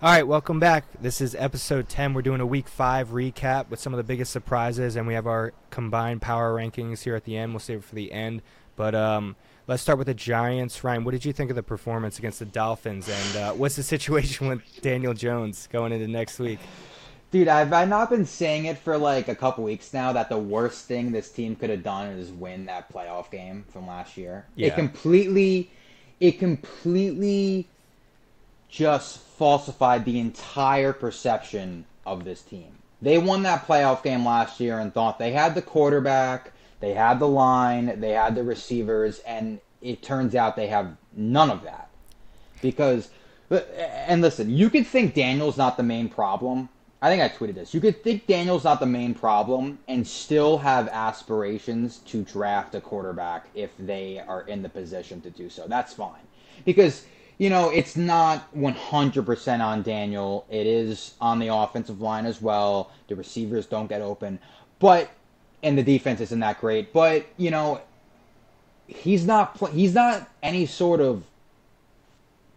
All right, welcome back. This is episode 10. We're doing a week five recap with some of the biggest surprises, and we have our combined power rankings here at the end. We'll save it for the end. But um, let's start with the Giants. Ryan, what did you think of the performance against the Dolphins? And uh, what's the situation with Daniel Jones going into next week? Dude, I've, I've not been saying it for like a couple weeks now that the worst thing this team could have done is win that playoff game from last year. Yeah. It completely, it completely just falsified the entire perception of this team. They won that playoff game last year and thought they had the quarterback, they had the line, they had the receivers, and it turns out they have none of that. Because, and listen, you could think Daniel's not the main problem. I think I tweeted this. You could think Daniel's not the main problem and still have aspirations to draft a quarterback if they are in the position to do so. That's fine. Because you know, it's not 100% on Daniel. It is on the offensive line as well. The receivers don't get open. But and the defense isn't that great. But, you know, he's not pl- he's not any sort of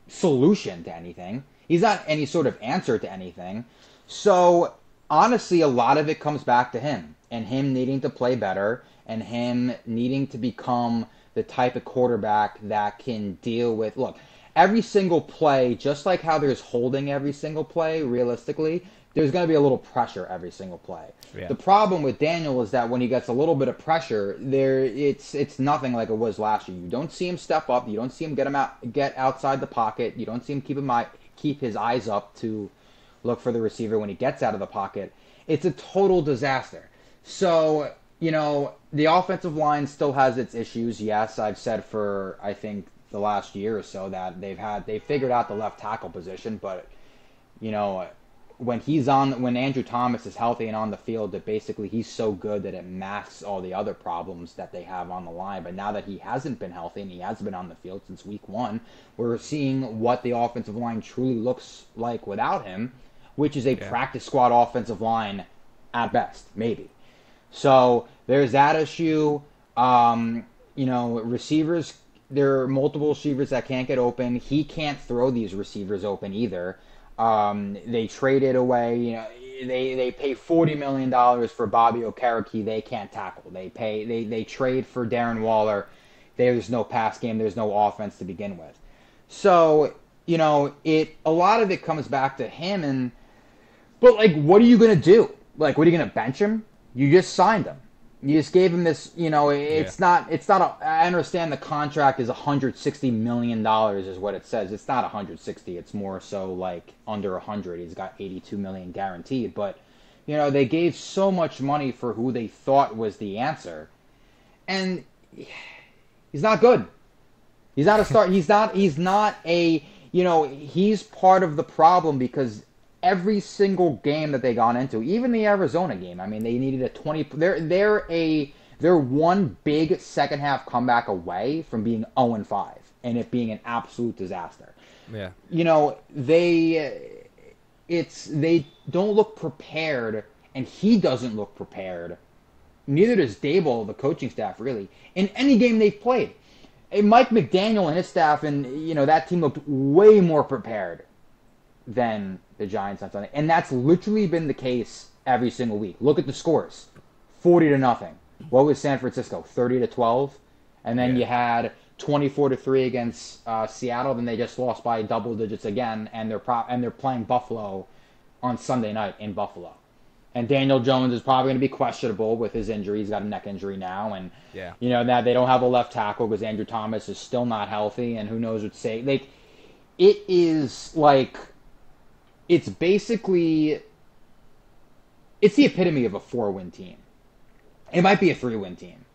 solution to anything. He's not any sort of answer to anything. So, honestly, a lot of it comes back to him and him needing to play better and him needing to become the type of quarterback that can deal with look every single play, just like how there's holding every single play, realistically, there's going to be a little pressure every single play. Yeah. The problem with Daniel is that when he gets a little bit of pressure, there it's it's nothing like it was last year. You don't see him step up. You don't see him get him out get outside the pocket. You don't see him keep him eye, keep his eyes up to look for the receiver when he gets out of the pocket. It's a total disaster. So you know the offensive line still has its issues. Yes, I've said for I think the last year or so that they've had they figured out the left tackle position, but you know when he's on when Andrew Thomas is healthy and on the field that basically he's so good that it masks all the other problems that they have on the line. But now that he hasn't been healthy and he has been on the field since week one, we're seeing what the offensive line truly looks like without him, which is a Yeah. practice squad offensive line at best, maybe. So there's that issue. Um, you know, receivers. There are multiple receivers that can't get open. He can't throw these receivers open either. Um, they traded away. You know, they they pay forty million dollars for Bobby Okereke. They can't tackle. They pay. They they trade for Darren Waller. There's no pass game. There's no offense to begin with. So you know, it a lot of it comes back to him and. But like, what are you gonna do? Like, what are you gonna bench him? You just signed him. You just gave him this. You know, it's Yeah. not. It's not. A, I understand the contract is 160 million dollars, is what it says. It's not 160. It's more so like under 100. He's got 82 million guaranteed. But you know, they gave so much money for who they thought was the answer, and he's not good. He's not a start. he's not. He's not a. You know, he's part of the problem because every single game that they gone into, even the Arizona game, I mean, they needed a twenty. They're they're a they're one big second half comeback away from being zero and five and it being an absolute disaster. Yeah. You know, they it's they don't look prepared, and he doesn't look prepared. Neither does Daboll, the coaching staff, really, in any game they've played. And Mike McDaniel and his staff, and you know that team looked way more prepared than the Giants on Sunday, and that's literally been the case every single week. Look at the scores: forty to nothing. What was San Francisco? Thirty to twelve, and then Yeah. you had twenty-four to three against uh, Seattle. Then they just lost by double digits again, and they're pro- and they're playing Buffalo on Sunday night in Buffalo. And Daniel Jones is probably going to be questionable with his injury. He's got a neck injury now, and Yeah. you know that they don't have a left tackle because Andrew Thomas is still not healthy, and who knows what to say. Like, it is like, it's basically, it's the epitome of a four-win team. It might be a three-win team.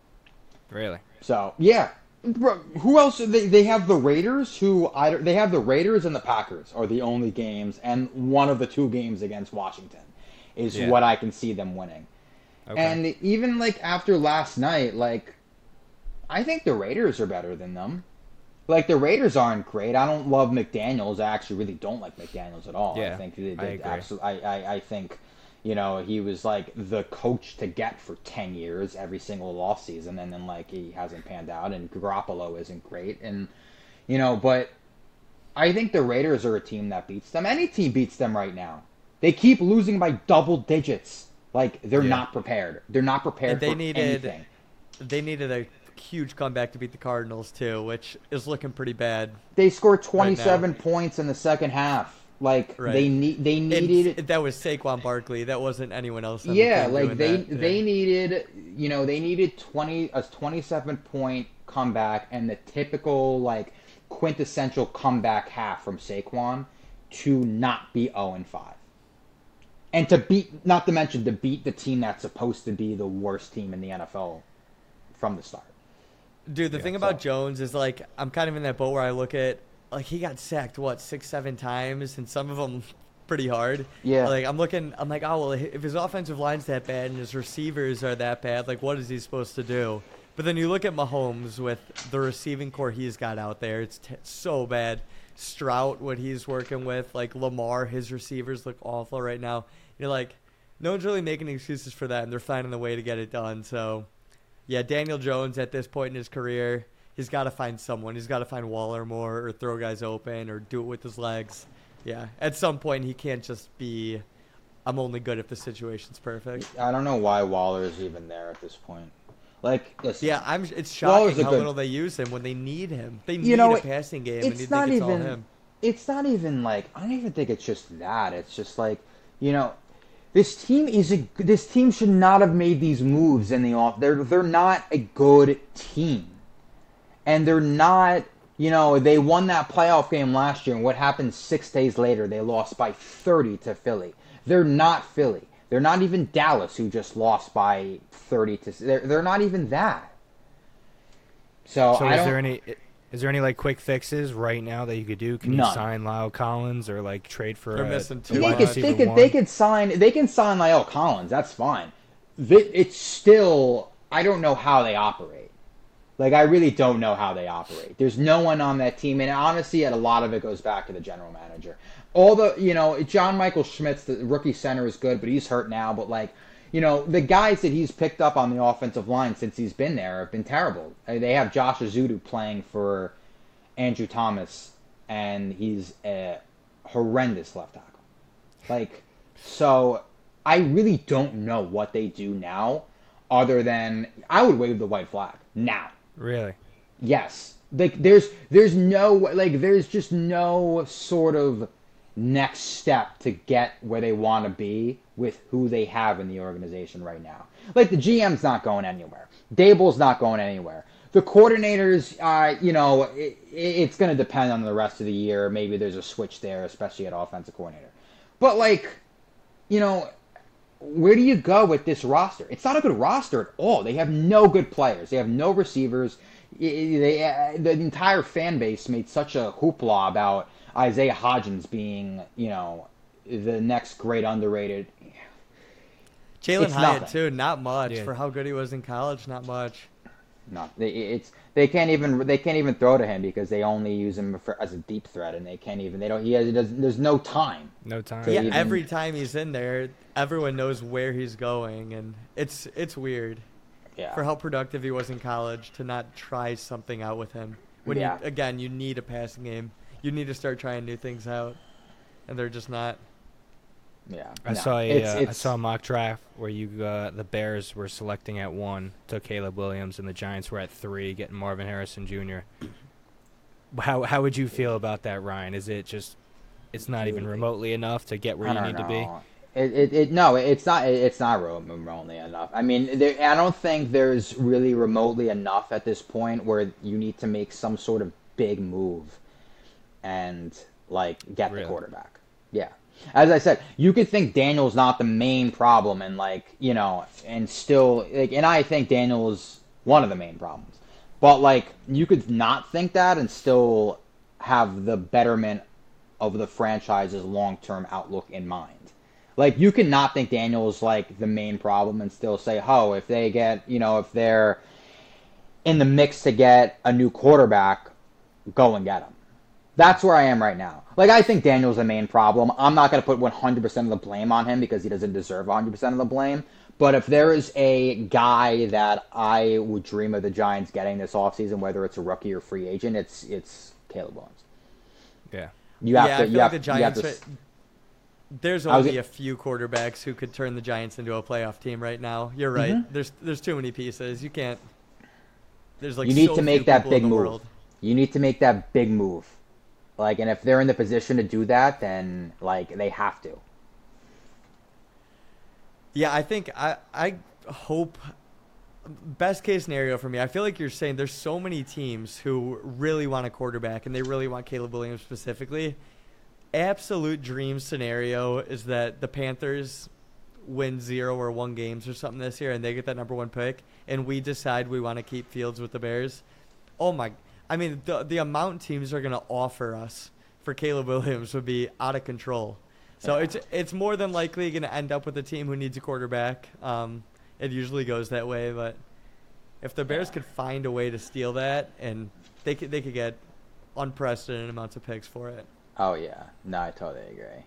Really. So yeah, who else? They they have the Raiders, who I they have the Raiders and the Packers are the only games, and one of the two games against Washington is Yeah. what I can see them winning. Okay. And even like after last night, like I think the Raiders are better than them. Like the Raiders aren't great. I don't love McDaniels. I actually really don't like McDaniels at all. I think they I agree. absolutely. I, I I think you know he was like the coach to get for ten years every single off season, and then like he hasn't panned out. And Garoppolo isn't great, and you know, but I think the Raiders are a team that beats them. Any team beats them right now. They keep losing by double digits. Like they're Yeah. not prepared. They're not prepared And they for needed- anything. They needed a huge comeback to beat the Cardinals too, which is looking pretty bad. They scored 27 points in the second half. Like Right. they need they needed that was Saquon Barkley. That wasn't anyone else. the yeah, like they that. they Yeah. needed you know they needed 20 a 27 point comeback and the typical like quintessential comeback half from Saquon to not be 0 and 5. And to beat not to mention to beat the team that's supposed to be the worst team in the NFL from the start. Dude, the Yeah, thing about Jones is like I'm kind of in that boat where I look at like he got sacked what six, seven times, and some of them pretty hard. Yeah. Like I'm looking, I'm like, oh well, if his offensive line's that bad and his receivers are that bad, like what is he supposed to do? But then you look at Mahomes with the receiving corps he's got out there, it's t- so bad. Stroud, what he's working with, like Lamar, his receivers look awful right now. You're like, no one's really making excuses for that, and they're finding the way to get it done. So, yeah, Daniel Jones at this point in his career, he's got to find someone. He's got to find Waller more, or throw guys open, or do it with his legs. Yeah, at some point he can't just be, I'm only good if the situation's perfect. I don't know why Waller is even there at this point. Like, listen, Yeah, I'm. It's shocking how good- little they use him when they need him. They need You know, a passing game, and you it's think it's all even him. it's not even like I don't even think it's just that. It's just like you know, this team is a this team should not have made these moves in the off. They're they're not a good team, and they're not. You know, they won that playoff game last year, and what happened six days later? They lost by thirty to Philly. They're not Philly. They're not even Dallas, who just lost by thirty to. They're they're not even that. So, So is there any is there any like quick fixes right now that you could do? Can you sign La'el Collins or like trade for They're a, missing two they wide wide could, they could, they could sign, they can sign La'el Collins. That's fine. It's still, I don't know how they operate. Like, I really don't know how they operate. There's no one on that team, and honestly, a lot of it goes back to the general manager. All the, you know, John Michael Schmitz, the rookie center, is good, but he's hurt now. But like, you know, the guys that he's picked up on the offensive line since he's been there have been terrible. Uh, They have Josh Ezeudu playing for Andrew Thomas, and he's a horrendous left tackle. Like, so I really don't know what they do now, other than I would wave the white flag now. Really? Yes, like there's there's no like there's just no sort of next step to get where they want to be with who they have in the organization right now. Like the GM's not going anywhere. Daboll's not going anywhere. The coordinators, uh, you know, it, it's going to depend on the rest of the year. Maybe there's a switch there, especially at offensive coordinator. But like, you know, where do you go with this roster? It's not a good roster at all. They have no good players. They have no receivers. They, uh, the entire fan base made such a hoopla about Isaiah Hodgins being, you know, the next great underrated. Jalin It's Hyatt nothing. too, not much Yeah. for how good he was in college. Not much. No, they, it's they can't even they can't even throw to him because they only use him for, as a deep threat and they can't even they don't he, has, he does there's no time. No time. Yeah, even- every time he's in there, everyone knows where he's going, and it's it's weird Yeah. for how productive he was in college to not try something out with him. When Yeah. you again, you need a passing game. You need to start trying new things out, and they're just not. Yeah. I No, saw a it's- uh, I saw a mock draft where you uh, the Bears were selecting at one, took Caleb Williams, and the Giants were at three, getting Marvin Harrison Jr. How how would you feel about that, Ryan? Is it just it's not even remotely enough to get where I you don't need to be? It, it, it no, it's not. It's not remotely enough. I mean, there, I don't think there's really remotely enough at this point where you need to make some sort of big move and like get Really? the quarterback. Yeah, as I said, you could think Daniel's not the main problem, and like you know, and still like, and I think Daniel is one of the main problems. But like, you could not think that and still have the betterment of the franchise's long-term outlook in mind. Like you can not think Daniel's like the main problem and still say, "Oh, if they get, you know, if they're in the mix to get a new quarterback, go and get him." That's where I am right now. Like I think Daniel's the main problem. I'm not going to put 100% of the blame on him because he doesn't deserve 100% of the blame. But if there is a guy that I would dream of the Giants getting this offseason, whether it's a rookie or free agent, it's it's Caleb Williams. Yeah. You have yeah, to. I feel you like have, the you have Giants. to. right- there's I was only g- a few quarterbacks who could turn the Giants into a playoff team right now. You're right. Mhm. There's there's too many pieces. You can't. There's like you need so to make that big move. world. You need to make that big move. Like, and if they're in the position to do that, then like they have to. Yeah, I think I I hope best case scenario for me. I feel like you're saying there's so many teams who really want a quarterback and they really want Caleb Williams specifically. Absolute dream scenario is that the Panthers win zero or one games or something this year and they get that number one pick and we decide we want to keep Fields with the Bears. Oh my I mean the the amount teams are gonna offer us for Caleb Williams would be out of control. So Yeah. it's it's more than likely going to end up with a team who needs a quarterback. Um, it usually goes that way, but if the Bears Yeah. could find a way to steal that, and they could they could get unprecedented amounts of picks for it. Oh yeah, no, I totally agree.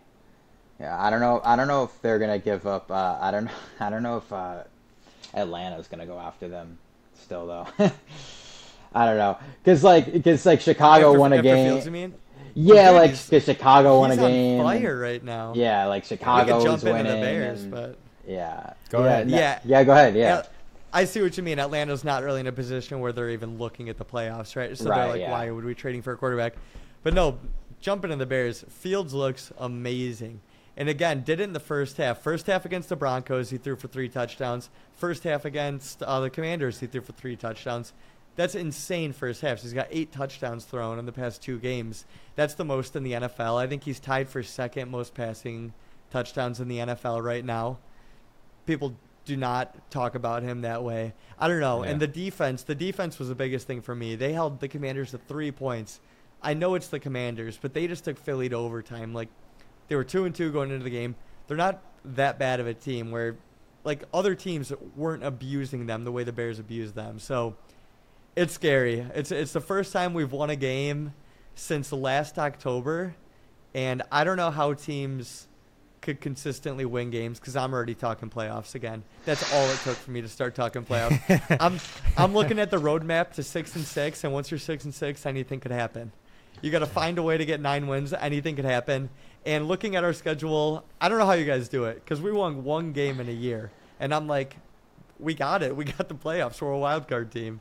Yeah, I don't know. I don't know if they're gonna give up. Uh, I don't. I don't know if uh, Atlanta's gonna go after them. Still though, I don't know. Cause like, cause like Chicago After- won a game. Fields, you mean? yeah, Dude, like cause Chicago won a He's game. on fire right now. Yeah, like we Chicago could jump was winning. into the Bears, and- but yeah. Go yeah, ahead. no- Yeah. yeah. Go ahead. Yeah. Yeah, I see what you mean. Atlanta's not really in a position where they're even looking at the playoffs, right? So Right, they're like, yeah. why would we trading for a quarterback? But no, jumping in the Bears, Fields looks amazing. And again, did it in the first half. First half against the Broncos, he threw for three touchdowns. First half against uh, the Commanders, he threw for three touchdowns. That's insane first half. He's got eight touchdowns thrown in the past two games. That's the most in the NFL. I think he's tied for second most passing touchdowns in the NFL right now. People do not talk about him that way. I don't know. Yeah. And the defense, the defense was the biggest thing for me. They held the Commanders to three points. I know it's the Commanders, but they just took Philly to overtime. Like they were two and two going into the game. They're not that bad of a team where like other teams weren't abusing them the way the Bears abused them. So it's scary. It's it's the first time we've won a game since last October, and I don't know how teams could consistently win games because I'm already talking playoffs again. That's all it took for me to start talking playoffs. I'm I'm looking at the roadmap to six and six, and once you're six and six, anything could happen. You got to find a way to get nine wins. Anything could happen. And looking at our schedule, I don't know how you guys do it because we won one game in a year, and I'm like, we got it. We got the playoffs. We're a wild card team.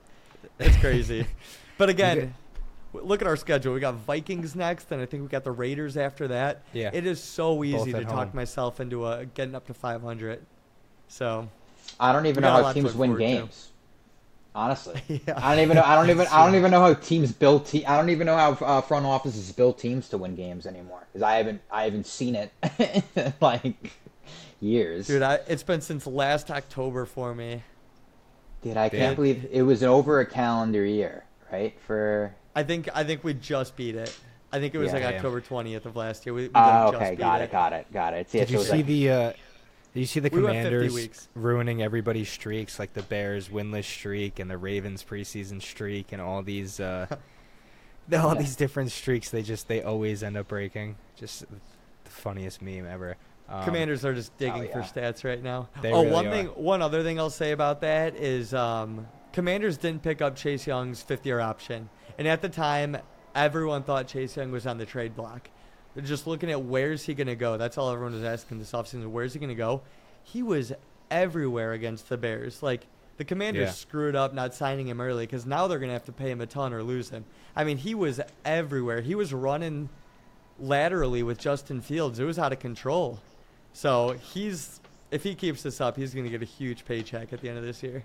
It's crazy. but again, w- look at our schedule. We got Vikings next, and I think we got the Raiders after that. Yeah. It is so easy to at talk myself into a, getting up to 500. So, I don't even know how teams win forward to. games. Honestly, yeah. I don't even know. I don't even. I don't even know how teams build. Te- I don't even know how uh, front offices build teams to win games anymore because I haven't. I haven't seen it in, like years. Dude, I, it's been since last October for me. Dude, I Dude. can't believe it was over a calendar year, right? For I think I think we just beat it. I think it was Yeah. like Yeah. October 20th of last year. We, we oh, just okay, beat got it. it, got it, got it. Yeah, Did so you it see like- the? Uh, did you see the We Commanders weeks. ruining everybody's streaks, like the Bears winless streak and the Ravens preseason streak, and all these, uh, the- all Yeah. these different streaks? They just they always end up breaking. Just the funniest meme ever. Um, Commanders are just digging for yeah. stats right now. They oh, really one are. thing, one other thing I'll say about that is um, Commanders didn't pick up Chase Young's fifth-year option, and at the time, everyone thought Chase Young was on the trade block. They're just looking at where's he going to go. That's all everyone was asking this offseason. Where's he going to go? He was everywhere against the Bears. Like the Commanders Yeah. screwed up not signing him early because now they're going to have to pay him a ton or lose him. I mean, he was everywhere. He was running laterally with Justin Fields. It was out of control. So he's if he keeps this up, he's going to get a huge paycheck at the end of this year.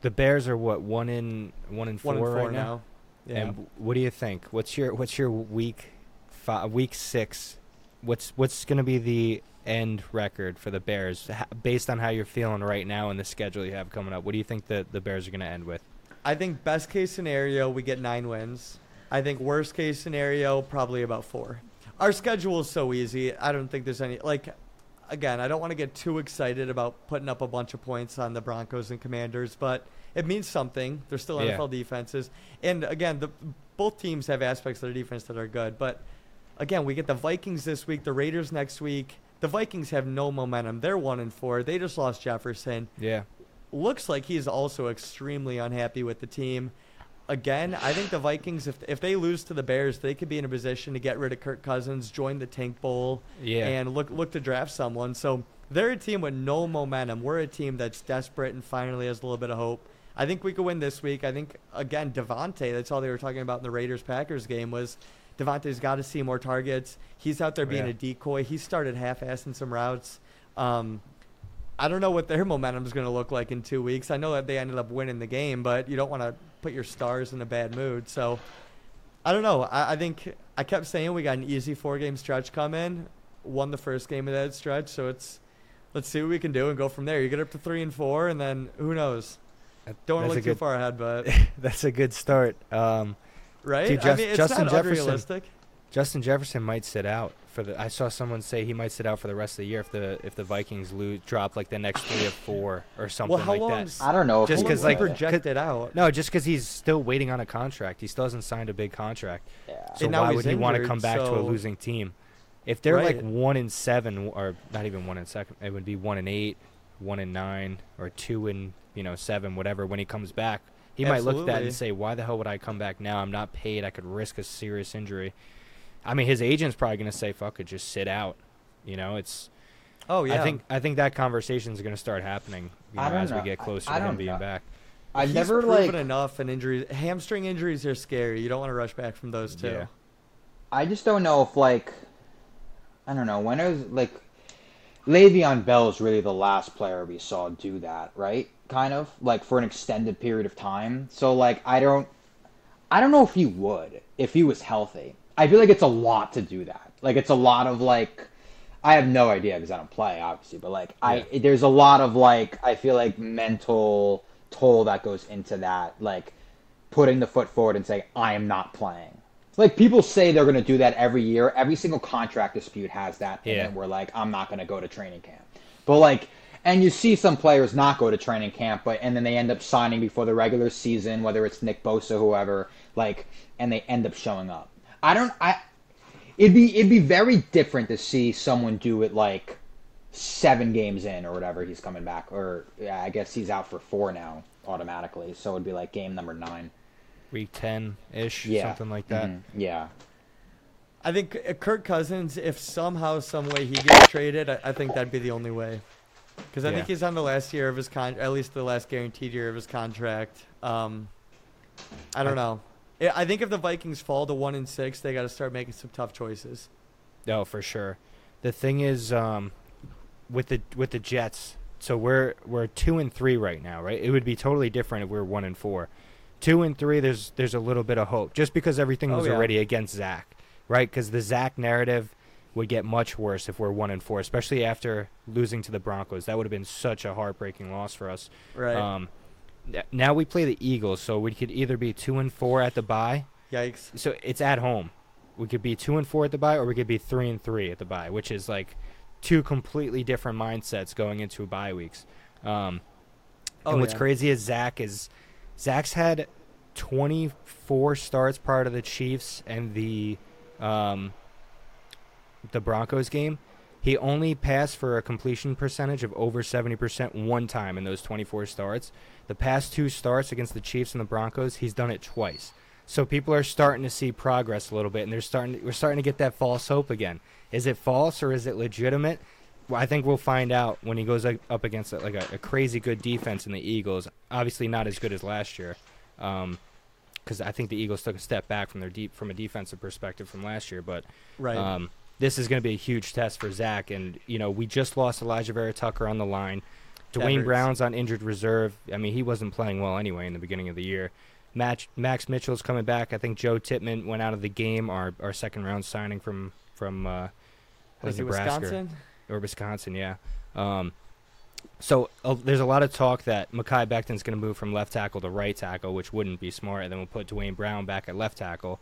The Bears are what one in one in four, One and four right now. now. Yeah. And what do you think? What's your what's your week five, week six? What's what's going to be the end record for the Bears based on how you're feeling right now and the schedule you have coming up? What do you think the the Bears are going to end with? I think best case scenario we get nine wins. I think worst case scenario probably about four. Our schedule is so easy. I don't think there's any like. Again, I don't want to get too excited about putting up a bunch of points on the Broncos and Commanders, but it means something. They're still Yeah. NFL defenses, and again, the both teams have aspects of their defense that are good. But again, we get the Vikings this week, the Raiders next week. The Vikings have no momentum. They're one and four. They just lost Jefferson Yeah. looks like he's also extremely unhappy with the team. Again, I think the Vikings, if if they lose to the Bears, they could be in a position to get rid of Kirk Cousins, join the Tank Bowl, Yeah. and look look to draft someone. So they're a team with no momentum. We're a team that's desperate and finally has a little bit of hope. I think we could win this week. I think again, Davante. That's all they were talking about in the Raiders Packers game was. Davante's got to see more targets. He's out there being Yeah. a decoy. He started half-assing some routes. Um, I don't know what their momentum is going to look like in two weeks. I know that they ended up winning the game, but you don't want to put your stars in a bad mood. So I don't know. I, I think I kept saying we got an easy four-game stretch coming. Won the first game of that stretch, so it's let's see what we can do and go from there. You get up to three and four, and then who knows? Don't want to look too far ahead, but That's a good start. Um, right? Dude, I mean, it's Justin not Jefferson- unrealistic. Justin Jefferson might sit out for the. I saw someone say he might sit out for the rest of the year if the if the Vikings lose drop like the next three or four or something Well, how like that. long's I don't know. If Just he 'cause, would. like, projected out. No, just because he's still waiting on a contract. He still hasn't signed a big contract. Yeah. So And now why he's would he want to come back to a losing team? If they're like one in seven, or not even one in second, it would be one in eight, one in nine, or two in you know seven, whatever. When he comes back, he might look at that and say, "Why the hell would I come back now? I'm not paid. I could risk a serious injury." I mean, his agent's probably going to say, "Fuck it, just sit out." You know, it's. Oh yeah. I think I think that conversation is going to start happening you know, don't as we get closer I to him don't being know. back. I've He's never proven like. enough and injuries. Hamstring injuries are scary. You don't want to rush back from those too. Yeah. I just don't know if like. I don't know when it was like. Le'Veon Bell is really the last player we saw do that, right? Kind of like for an extended period of time. So like I don't, I don't know if he would if he was healthy. I feel like it's a lot to do that. Like it's a lot of like. I have no idea because I don't play, obviously, but like I, there's a lot of like I feel like mental toll that goes into that, like putting the foot forward and saying I am not playing. Like people say they're going to do that every year. Every single contract dispute has that in Yeah. it. Where like I'm not going to go to training camp, but like, and you see some players not go to training camp, but and then they end up signing before the regular season, whether it's Nick Bosa, whoever, like, and they end up showing up. I don't. I. It'd be it'd be very different to see someone do it like seven games in or whatever he's coming back, or yeah, I guess he's out for four now automatically. So it'd be like game number nine. Week ten ish, Yeah, something like that. Mhm. Yeah. I think uh, Kirk Cousins, if somehow, some way he gets traded, I, I think that'd be the only way. Because I Yeah. think he's on the last year of his con, at least the last guaranteed year of his contract. Um, I don't I- know. I think if the Vikings fall to one and six, they got to start making some tough choices. No, for sure. The thing is, um, with the with the Jets, so we're we're two and three right now, right? It would be totally different if we were one and four. Two and three, there's there's a little bit of hope, just because everything Oh, was yeah. already against Zach, right? Because the Zach narrative would get much worse if we're one and four, especially after losing to the Broncos. That would have been such a heartbreaking loss for us. Right. Um, now we play the Eagles, so we could either be two and four at the bye, Yikes. so it's at home. We could be two and four at the bye, or we could be three and three at the bye, which is like two completely different mindsets going into bye weeks. Um, Oh, and what's yeah. crazy is Zach is Zach's had 24 starts prior to the Chiefs and the um, the Broncos game. He only passed for a completion percentage of over 70% one time in those 24 starts. The past two starts against the Chiefs and the Broncos, he's done it twice. So people are starting to see progress a little bit, and they're starting. We're starting to get that false hope again. Is it false or is it legitimate? Well, I think we'll find out when he goes up against like a, a crazy good defense in the Eagles. Obviously, not as good as last year, because I think the Eagles took a step back from their deep from a defensive perspective from last year. But Right. um, this is going to be a huge test for Zach, and you know we just lost Alijah Vera-Tucker on the line. Dwayne hurts. Brown's on injured reserve. I mean, he wasn't playing well anyway in the beginning of the year. Match, Max Mitchell's coming back. I think Joe Tippmann went out of the game. Our our second round signing from from uh, Nebraska Wisconsin? or Wisconsin, yeah. Um, so uh, there's a lot of talk that Mekhi Becton's going to move from left tackle to right tackle, which wouldn't be smart. And then we'll put Duane Brown back at left tackle.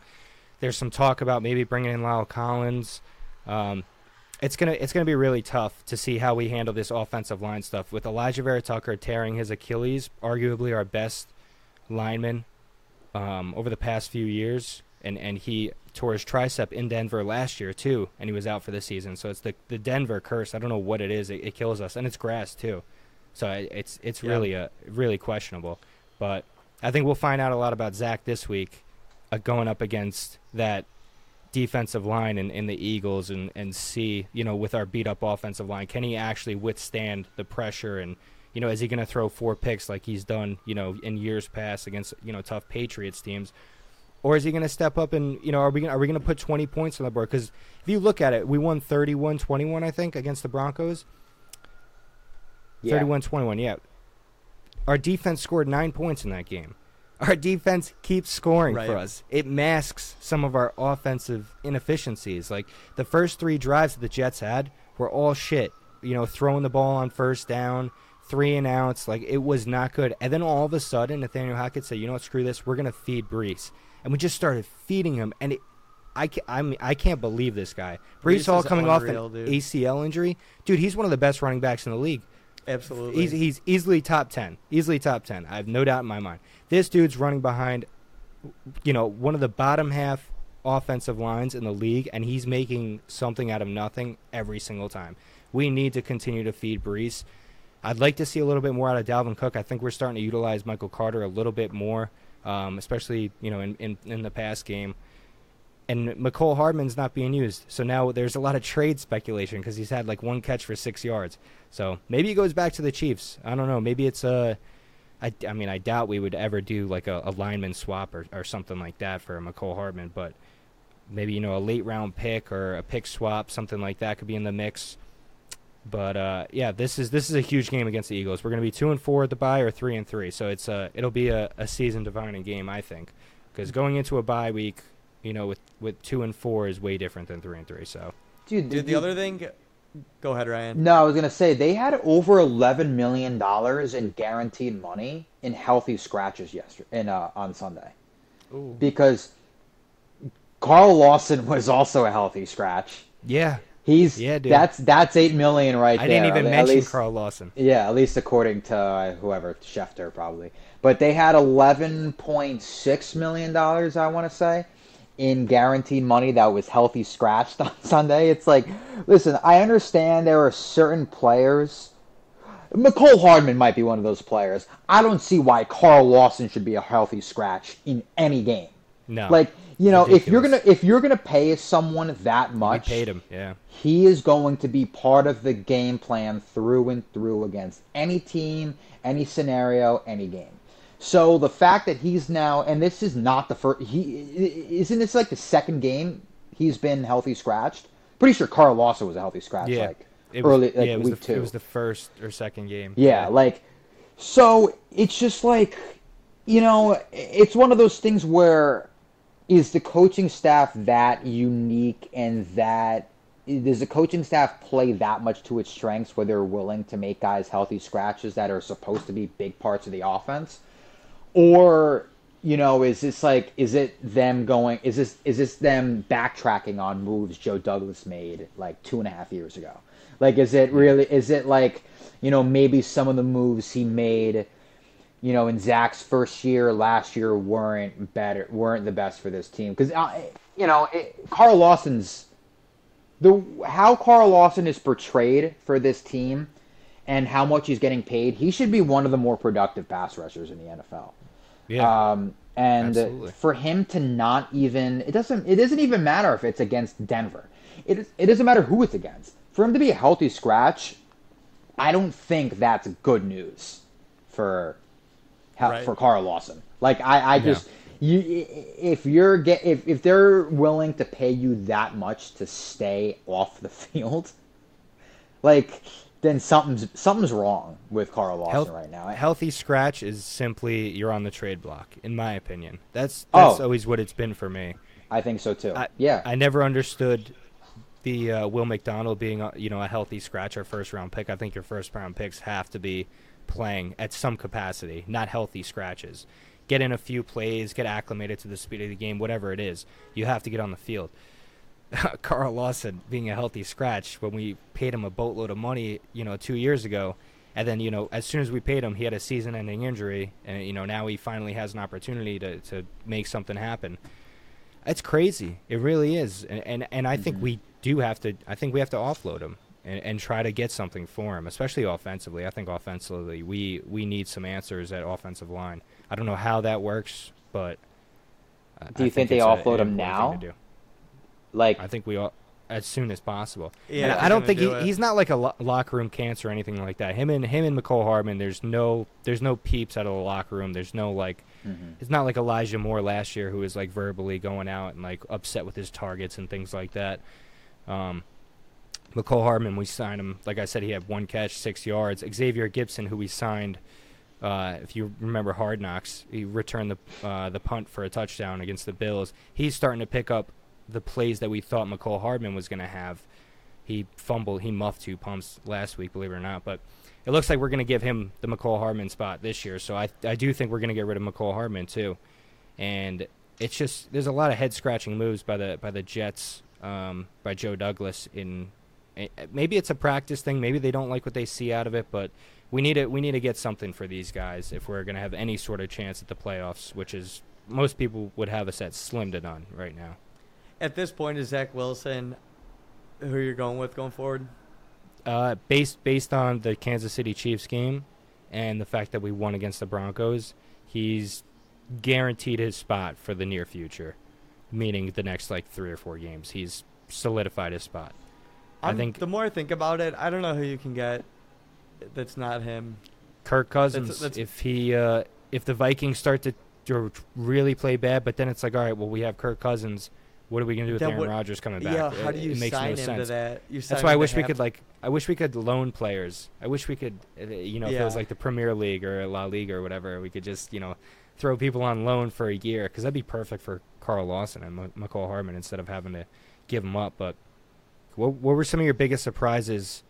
There's some talk about maybe bringing in La'el Collins. Um, it's gonna it's gonna be really tough to see how we handle this offensive line stuff with Alijah Vera-Tucker tearing his Achilles, arguably our best lineman um, over the past few years, and and he tore his tricep in Denver last year too, and he was out for the season. So it's the the Denver curse. I don't know what it is. It, it kills us, and it's grass too. So it, it's it's Yeah. really a really questionable. But I think we'll find out a lot about Zach this week, uh, going up against that defensive line in, in the Eagles and, and see, you know, with our beat up offensive line, can he actually withstand the pressure and, you know, is he going to throw four picks like he's done, you know, in years past against, you know, tough Patriots teams? Or is he going to step up and, you know, are we gonna, are we going to put 20 points on the board? Because if you look at it, we won 31 21, I think, against the Broncos. Yeah. 31 21, yeah. Our defense scored nine points in that game. Our defense keeps scoring Right. for us. It masks some of our offensive inefficiencies. Like the first three drives that the Jets had were all shit. You know, throwing the ball on first down, three and outs. Like it was not good. And then all of a sudden, Nathaniel Hackett said, "You know what? Screw this. We're gonna feed Breece." And we just started feeding him. And it, I can't, I mean, I can't believe this guy. Breece, Breece Hall coming off unreal, an dude. ACL injury, dude. He's one of the best running backs in the league. Absolutely. He's, he's easily top 10. Easily top 10. I have no doubt in my mind. This dude's running behind, you know, one of the bottom half offensive lines in the league, and he's making something out of nothing every single time. We need to continue to feed Breece. I'd like to see a little bit more out of Dalvin Cook. I think we're starting to utilize Michael Carter a little bit more, um, especially, you know, in, in, in the past game and Mecole Hardman's not being used. So now there's a lot of trade speculation because he's had like one catch for six yards. So maybe he goes back to the Chiefs. I don't know. Maybe it's a. I, I mean, I doubt we would ever do like a, a lineman swap or, or something like that for Mecole Hardman, but maybe, you know, a late round pick or a pick swap, something like that could be in the mix. But uh, yeah, this is this is a huge game against the Eagles. We're going to be two and four at the bye or three and three, so it's uh, it'll be a, a season defining game, I think, because going into a bye week, you know, with with two and four is way different than three and three. So Dude, Dude, the other thing. Go ahead, Ryan. No, I was gonna say they had over eleven million dollars in guaranteed money in healthy scratches yesterday in uh, on Sunday Ooh. because Carl Lawson was also a healthy scratch. yeah, He's Yeah, dude. that's that's eight million right I there. I didn't even at mention least- Carl Lawson. Yeah, at least according to uh, whoever Schefter probably. But they had eleven point six million dollars, I want to say, in guaranteed money that was healthy scratched on Sunday. It's like, listen, I understand there are certain players. Mecole Hardman might be one of those players. I don't see why Carl Lawson should be a healthy scratch in any game. No, Like, you know, if you're gonna if you're gonna pay someone that we much, paid him. Yeah, he is going to be part of the game plan through and through against any team, any scenario, any game. So the fact that he's now, and this is not the first, he isn't this like the second game he's been healthy scratched. Pretty sure Carl Lawson was a healthy scratch yeah. like it was, early like yeah, it was week the, two. It was the first or second game. Yeah, like so it's just like you know, it's one of those things where is the coaching staff that unique and that does the coaching staff play that much to its strengths where they're willing to make guys healthy scratches that are supposed to be big parts of the offense? Or you know, is this like is it them going is this is this them backtracking on moves Joe Douglas made like two and a half years ago? Like is it really is it like, you know, maybe some of the moves he made you know, in Zach's first year last year weren't better, weren't the best for this team because uh, you know it, Carl Lawson's the how Carl Lawson is portrayed for this team and how much he's getting paid. He should be one of the more productive pass rushers in the NFL. Yeah. Um, and Absolutely. for him to not even it doesn't it doesn't even matter if it's against Denver. It is, it doesn't matter who it's against. For him to be a healthy scratch, I don't think that's good news for Right. for Carl Lawson. Like I, I just you if you're get if, if they're willing to pay you that much to stay off the field, like then something's something's wrong with Carl Lawson Health- right now. healthy scratch is simply you're on the trade block, in my opinion. That's Oh. that's always what it's been for me. I think so too. I, yeah. I never understood the uh, Will McDonald being a, you know a healthy scratch or first round pick. I think your first round picks have to be playing at some capacity, not healthy scratches. Get in a few plays, get acclimated to the speed of the game, whatever it is. You have to get on the field. Carl Lawson being a healthy scratch when we paid him a boatload of money, you know, two years ago, and then you know, as soon as we paid him, he had a season-ending injury, and you know, now he finally has an opportunity to to make something happen. It's crazy. It really is, and and, and I think we do have to. I think we have to offload him and, and try to get something for him, especially offensively. I think offensively, we we need some answers at offensive line. I don't know how that works, but uh, Do I you think they it's a- offload him now? To do. Like, I think we all as soon as possible. Yeah, And I don't think do it. he's not like a lo- locker room cancer or anything like that. Him and him and Mecole Hardman, there's no there's no peeps out of the locker room. There's no like mhm. it's not like Elijah Moore last year who was like verbally going out and like upset with his targets and things like that. Um, Mecole Hardman, we signed him. Like I said, he had one catch, six yards. Xavier Gipson, who we signed, uh, if you remember Hard Knocks, he returned the uh, the punt for a touchdown against the Bills. He's starting to pick up the plays that we thought Mecole Hardman was going to have. He fumbled, he muffed two pumps last week, believe it or not. But it looks like we're going to give him the Mecole Hardman spot this year. So I I do think we're going to get rid of Mecole Hardman too, and it's just there's a lot of head scratching moves by the by the Jets, um, by Joe Douglas in. eh, Maybe it's a practice thing. Maybe they don't like what they see out of it, but we need to we need to get something for these guys if we're going to have any sort of chance at the playoffs, which is most people would have us at slim to none right now. At this point, is Zach Wilson who you're going with going forward? Uh, based based on the Kansas City Chiefs game and the fact that we won against the Broncos, he's guaranteed his spot for the near future, meaning the next like three or four games. He's solidified his spot. I I'm- think- the more I think about it, I don't know who you can get that's not him. Kirk Cousins, that's- if he uh, if the Vikings start to, to really play bad, but then it's like, all right, well, we have Kirk Cousins. What are we gonna do with Then Aaron Rodgers coming back? Yeah, how do you it makes sign no him to sense. that? You That's why I wish we could like. I wish we could loan players. I wish we could, uh, you know, if it was like the Premier League or La Liga or whatever, we could just, you know, throw people on loan for a year because that'd be perfect for Carl Lawson and M- Mecole Hardman instead of having to give them up. But what what were some of your biggest surprises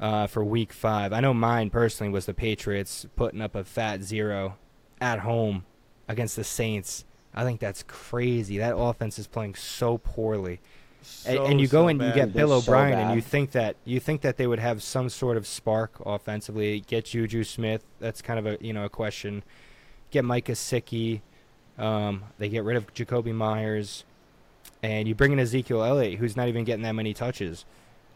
uh, for Week Five? I know mine personally was the Patriots putting up a fat zero at home against the Saints. I think that's crazy. That offense is playing so poorly and, So, and you go so and you get Bill so O'Brien, and you think that you think that they would have some sort of spark offensively. Get Juju Smith, that's kind of a you know a question. Get Mike Gesicki. Um, they get rid of Jakobi Meyers, and you bring in Ezekiel Elliott, who's not even getting that many touches.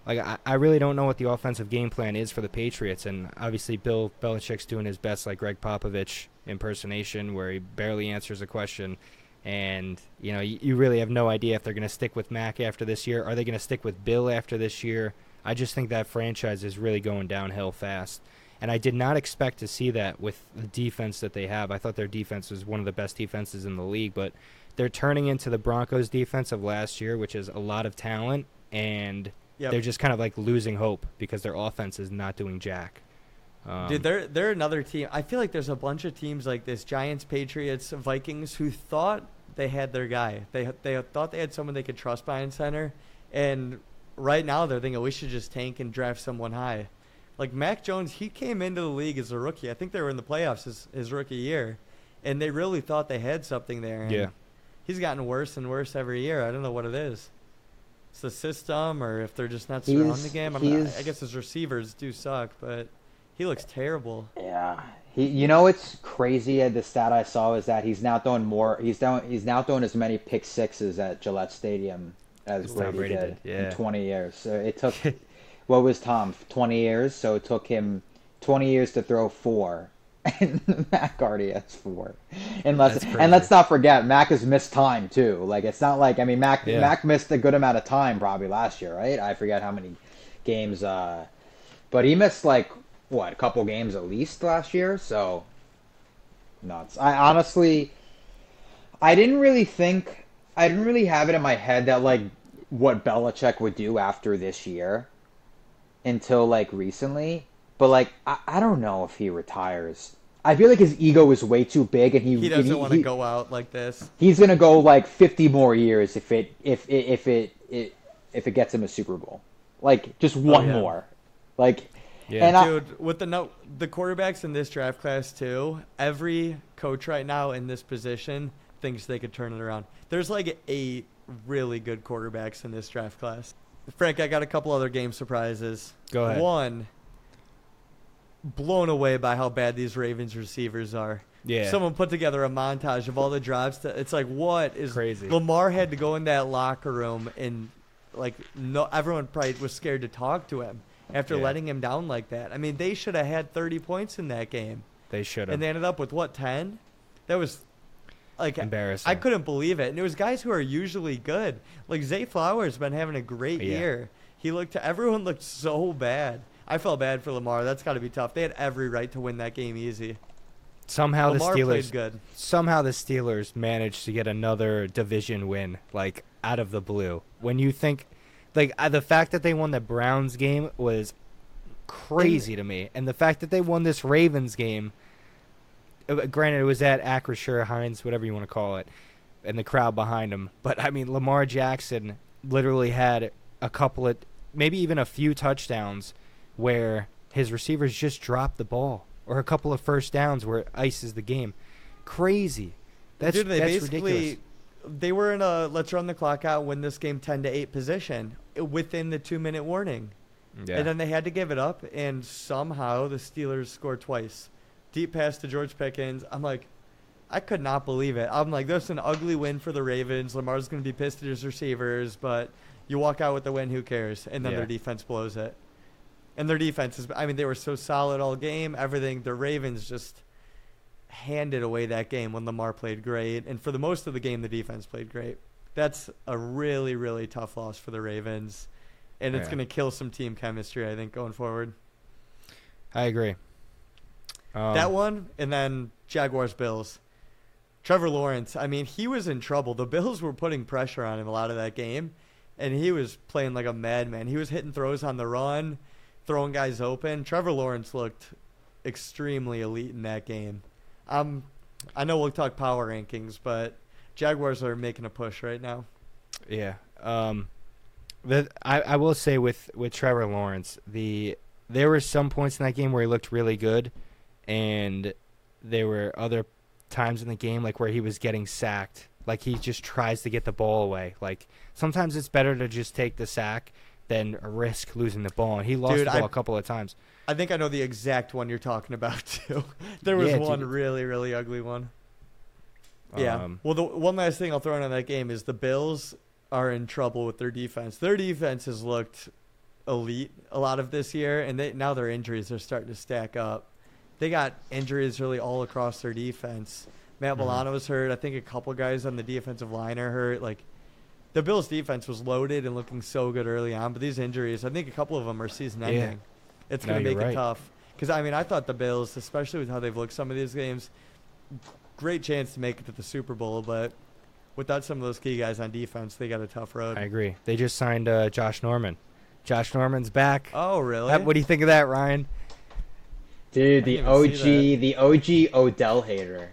Like I, I really don't know what the offensive game plan is for the Patriots, and obviously Bill Belichick's doing his best, like Gregg Popovich impersonation, where he barely answers a question and you know you, you really have no idea if they're going to stick with Mac after this year. Are they going to stick with Bill after this year? I just think that franchise is really going downhill fast, and I did not expect to see that with the defense that they have. I thought their defense was one of the best defenses in the league, but they're turning into the Broncos defense of last year, which is a lot of talent, and Yep. they're just kind of like losing hope because their offense is not doing jack. Um, Dude, they're they're another team. I feel like there's a bunch of teams like this: Giants, Patriots, Vikings, who thought they had their guy. They they thought they had someone they could trust behind center, and right now they're thinking we should just tank and draft someone high. Like Mac Jones, he came into the league as a rookie. I think they were in the playoffs his, his rookie year, and they really thought they had something there. Yeah. he's gotten worse and worse every year. I don't know what it is. It's the system, or if they're just not He's- surrounding him. I, mean, I guess his receivers do suck, but he looks terrible. Yeah. He, you know what's crazy? uh, The stat I saw is that he's now throwing more. He's down. He's now throwing as many pick sixes at Gillette Stadium as As Brady, Brady did, did, yeah. in 20 years. So it took. what was Tom? 20 years. So it took him 20 years to throw four, and Mac already has four. And let's and let's not forget Mac has missed time too. Like it's not like I mean Mac Yeah. Mac missed a good amount of time probably last year, right? I forget how many games. uh but he missed like what a couple games at least last year. So nuts. I honestly, I didn't really think, I didn't really have it in my head that like what Belichick would do after this year until like recently. But like I, I don't know if he retires. I feel like his ego is way too big, and he He doesn't want to go out like this. He's gonna go like fifty more years if it if it if it, it if it gets him a Super Bowl, like just oh, one Oh, yeah. more, like. Yeah. And I, Dude, with the no, the quarterbacks in this draft class too, every coach right now in this position thinks they could turn it around. There's like eight really good quarterbacks in this draft class. Frank, I got a couple other game surprises. Go ahead. One, blown away by how bad these Ravens receivers are. Yeah. Someone put together a montage of all the drives. To, it's like, what is Crazy. Lamar had to go in that locker room and like no, everyone probably was scared to talk to him after Yeah. letting him down like that. I mean, they should have had 30 points in that game, they should have. and they ended up with what 10. That was like Embarrassing. I couldn't believe it. And it was guys who are usually good. Like Zay Flowers been having a great Yeah. year. He looked everyone looked so bad. I felt bad for Lamar. That's got to be tough. They had every right to win that game easy. Somehow Lamar the Steelers good. somehow the Steelers managed to get another division win, like out of the blue. When you think, like uh, the fact that they won the Browns game was crazy to me, and the fact that they won this Ravens game. uh, Granted, it was at Acrisure Heinz, whatever you want to call it, and the crowd behind him. But I mean, Lamar Jackson literally had a couple of, maybe even a few touchdowns, where his receivers just dropped the ball, or a couple of first downs where it ices the game. Crazy. That's Dude, they that's basically ridiculous. they were in a let's run the clock out, win this game ten to eight position uh, within the two minute warning. Yeah. And then they had to give it up, and somehow the Steelers scored twice. Deep pass to George Pickens. I'm like, I could not believe it. I'm like, this is an ugly win for the Ravens. Lamar's going to be pissed at his receivers, but you walk out with the win, who cares? And then Yeah. their defense blows it. And their defense is, I mean, they were so solid all game, everything. The Ravens just handed away that game when Lamar played great. And for the most of the game, the defense played great. That's a really, really tough loss for the Ravens. And it's Yeah. going to kill some team chemistry, I think, going forward. I agree. Um, that one, and then Jaguars Bills. Trevor Lawrence, I mean, he was in trouble. The Bills were putting pressure on him a lot of that game, and he was playing like a madman. He was hitting throws on the run, throwing guys open. Trevor Lawrence looked extremely elite in that game. Um, I know we'll talk power rankings, but Jaguars are making a push right now. Yeah. Um, the I, I will say with with Trevor Lawrence, the there were some points in that game where he looked really good, and there were other times in the game like where he was getting sacked. Like he just tries to get the ball away. Like sometimes it's better to just take the sack than risk losing the ball. And he lost Dude, the ball I- a couple of times. I think I know the exact one you're talking about too. there was Yeah, one dude. really, really ugly one. Yeah. Um, well, the one last thing I'll throw in on that game is the Bills are in trouble with their defense. Their defense has looked elite a lot of this year, and they, now their injuries are starting to stack up. They got injuries really all across their defense. Matt Mhm. Milano's hurt. I think a couple guys on the defensive line are hurt. Like the Bills' defense was loaded and looking so good early on, but these injuries, I think a couple of them are season Yeah. ending. It's going to you're make right. it tough. Because I mean, I thought the Bills, especially with how they've looked some of these games, great chance to make it to the Super Bowl, but without some of those key guys on defense, they got a tough road. I agree. They just signed uh, Josh Norman. Josh Norman's back. oh, really? Uh, what do you think of that, Ryan? Dude, the didn't even see OG, the OG Odell hater.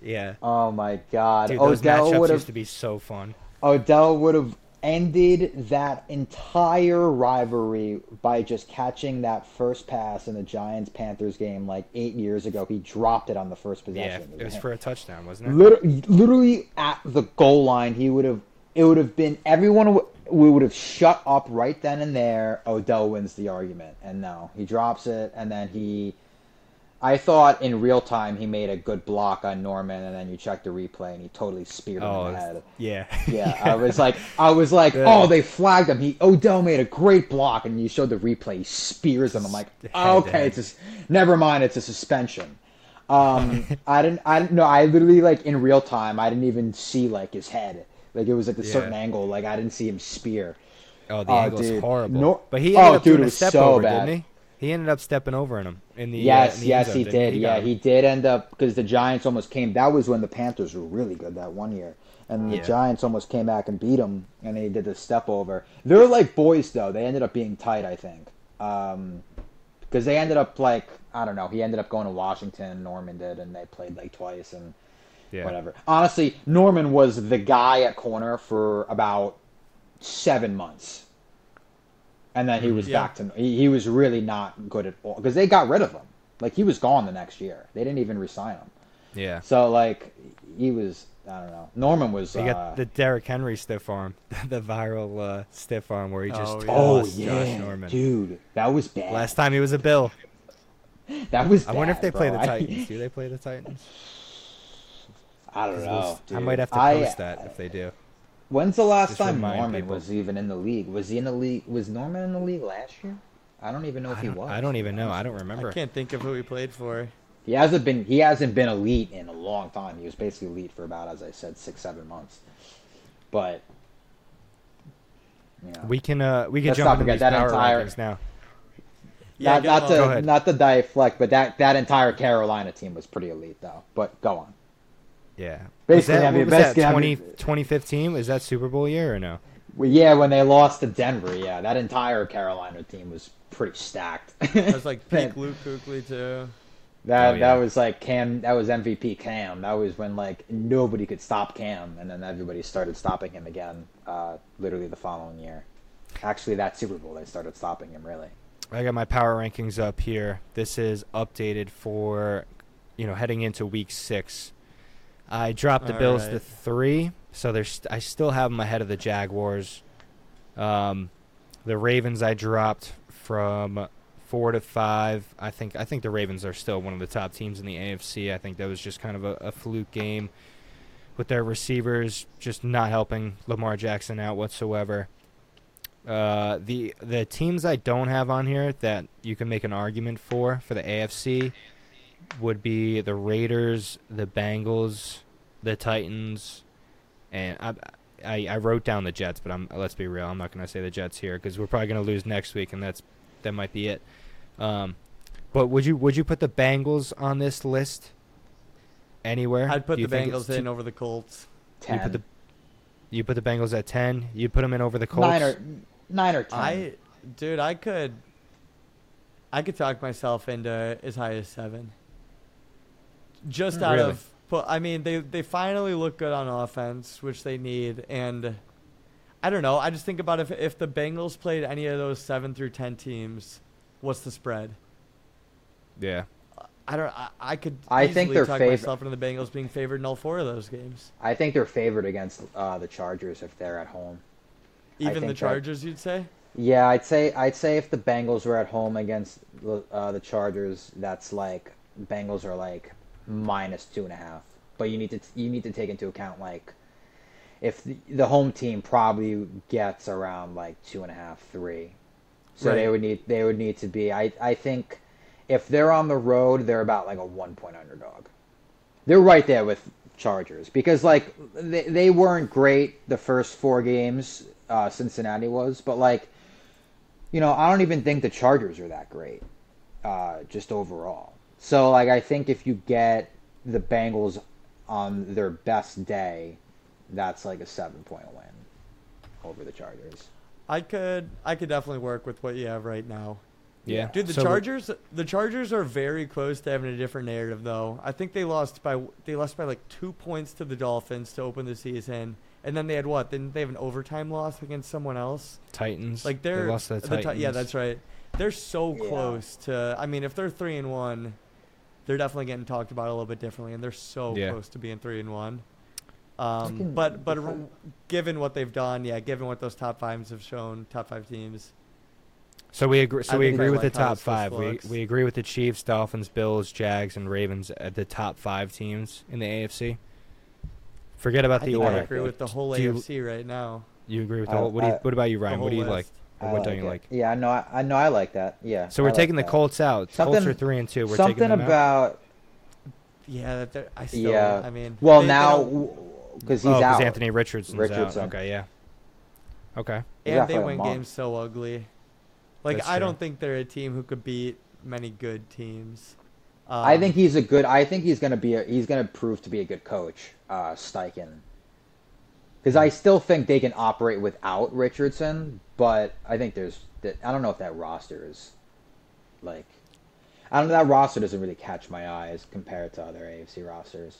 Yeah. Oh my God, Dude, those Odell matchups would used have to be so fun. Odell would have ended that entire rivalry by just catching that first pass in the Giants Panthers game like eight years ago. He dropped it on the first possession. Yeah, it was for a touchdown, wasn't it? literally, literally at the goal line. He would have. It would have been everyone. We would have shut up right then and there. Odell wins the argument, and no, he drops it, and then he. I thought in real time he made a good block on Norman, and then you check the replay, and he totally speared him Oh, in the head. yeah. Yeah, I was like, I was like, Yeah. oh, they flagged him. He Odell made a great block, and you showed the replay. He spears him. I'm like, oh, okay, it's a, never mind. It's a suspension. Um, I didn't, I didn't know. I literally like in real time. I didn't even see like his head. Like it was at a certain angle. Like I didn't see him spear. Oh, the Oh, angle's dude. horrible. Nor- but he Oh, ended up dude, doing a step so over, bad. didn't he? He ended up stepping over in him in the uh, yes, in the yes, zone, he didn't. He yeah, he did end up because the Giants almost came. That was when the Panthers were really good that one year, and the Yeah. Giants almost came back and beat them, and they did the step over. They're like boys though. They ended up being tight, I think, because they ended up like I don't know. He ended up going to Washington. Norman did, and they played like twice and yeah. whatever. Honestly, Norman was the guy at corner for about seven months. And then he was Yeah. back to he, he was really not good at all because they got rid of him. Like he was gone the next year. They didn't even resign him. Yeah. So like he was I don't know. Norman was He uh, got the Derrick Henry stiff arm, the viral uh, stiff arm where he just Oh, yeah. Oh tossed yeah, Josh Norman. dude, that was bad. Last time he was a Bill. that was. I wonder if bad, they play the Titans. Do they play the Titans? I, don't know. those- I might have to I- post that if they do. When's the last Just time Norman people. was even in the league? Was he in the league? Was Norman in the league last year? I don't even know if he was. I don't even know. I don't remember. I can't think of who he played for. He hasn't been he hasn't been elite in a long time. He was basically elite for about, as I said, six seven months. But you know, We can uh we can Let's jump not into forget these that power entire- rankings now. Yeah, not, get not on. To not to deflect, but that that entire Carolina team was pretty elite though. But go on. Yeah. Basically, was that, I mean, what was that basically, I 20, mean- 2015? Was that Super Bowl year or no? Well, yeah, when they lost to Denver, yeah, that entire Carolina team was pretty stacked. That was like Man, peak Luke Kuechly too. That Oh, yeah. that was like Cam. That was MVP Cam. That was when like nobody could stop Cam, and then everybody started stopping him again. Uh, literally the following year. Actually, that Super Bowl they started stopping him. Really. I got my power rankings up here. This is updated for, you know, heading into week six. I dropped the All Bills to three, so there's I still have them ahead of the Jaguars. Um, the Ravens I dropped from four to five. I think I think the Ravens are still one of the top teams in the AFC. I think that was just kind of a, a fluke game with their receivers just not helping Lamar Jackson out whatsoever. Uh, the the teams I don't have on here that you can make an argument for for the AFC would be the Raiders, the Bengals, the Titans, and I, I I wrote down the Jets, but I'm let's be real, I'm not gonna say the Jets here because we're probably gonna lose next week, and that's that might be it. Um, but would you would you put the Bengals on this list anywhere? I'd put the Bengals too- in over the Colts. You Ten. put the you put the Bengals at ten. You put them in over the Colts. nine or nine or ten. I, dude, I could, I could talk myself into as high as seven. Just out Really? of, but I mean, they they finally look good on offense, which they need, and I don't know. I just think about if if the Bengals played any of those seven through ten teams, what's the spread? Yeah. I don't. I, I could. I think they're talk fav- myself into the Bengals being favored in all four of those games. I think they're favored against uh, the Chargers if they're at home. Even the think that- Chargers, you'd say. Yeah, I'd say I'd say if the Bengals were at home against the- uh, the Chargers, that's like Bengals are like minus two and a half. But you need to you need to take into account like if the, the home team probably gets around like two and a half, three. So they would need they would need to be. I I think if they're on the road, they're about like a one point underdog. They're right there with Chargers because like they they weren't great the first four games. Uh, Cincinnati was, but like you know, I don't even think the Chargers are that great, uh, just overall. So, like, I think if you get the Bengals on their best day, that's like a seven point win over the Chargers. I could. I could definitely work with what you have right now. Yeah. Dude, the So Chargers, the Chargers are very close to having a different narrative, though. I think they lost by they lost by like two points to the Dolphins to open the season, and then they had what? Then they have an overtime loss against someone else. Titans. Like They they're lost to the the yeah, that's right. They're so Yeah. close to. I mean, if they're three and one, they're definitely getting talked about a little bit differently, and they're so Yeah. close to being three and one. Um, but but if I- r- given what they've done, yeah, given what those top fives have shown, top five teams, So we agree. So I we agree with like the top five. We looks. we agree with the Chiefs, Dolphins, Bills, Jags, and Ravens at the top five teams in the AFC. Forget about I the think I order. agree with the whole Do you- AFC right now. You agree with the whole? What do you? What about you, Ryan? What do you like? West. Or I what don't you it. like? Yeah, I know. I, I know. I like that. Yeah. So we're like taking the that. Colts out. Colts Something- are three and two. We're taking Something them out. about Yeah, I still. yeah. I mean, well, they- they now don't- because oh, he's 'cause out. Anthony Richardson's Richardson. out. Okay, yeah. Okay. And out they win games so ugly. Like That's I true. don't think they're a team who could beat many good teams. Um, I think he's a good. I think he's gonna be. A, he's gonna prove to be a good coach, uh, Steichen. Because I still think they can operate without Richardson, but I think there's. That I don't know if that roster is, like, I don't know. That roster doesn't really catch my eyes compared to other AFC rosters.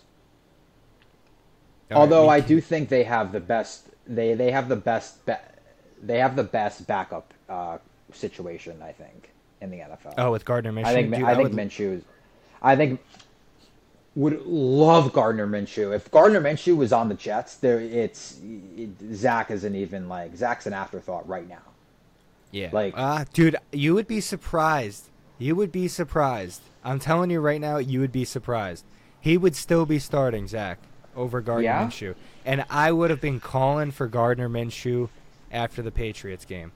All right, Although we I do think they have the best. They they have the best. Ba- they have the best backup uh, situation. I think in the NFL. Oh, with Gardner Minshew. I think Dude, I think would- Minshew. I think would love Gardner Minshew. If Gardner Minshew was on the Jets, there it's it, Zach isn't even like Zach's an afterthought right now. Yeah. Like- ah, dude, you would be surprised. You would be surprised. I'm telling you right now, you would be surprised. He would still be starting Zach over Gardner Yeah? Minshew, and I would have been calling for Gardner Minshew after the Patriots game.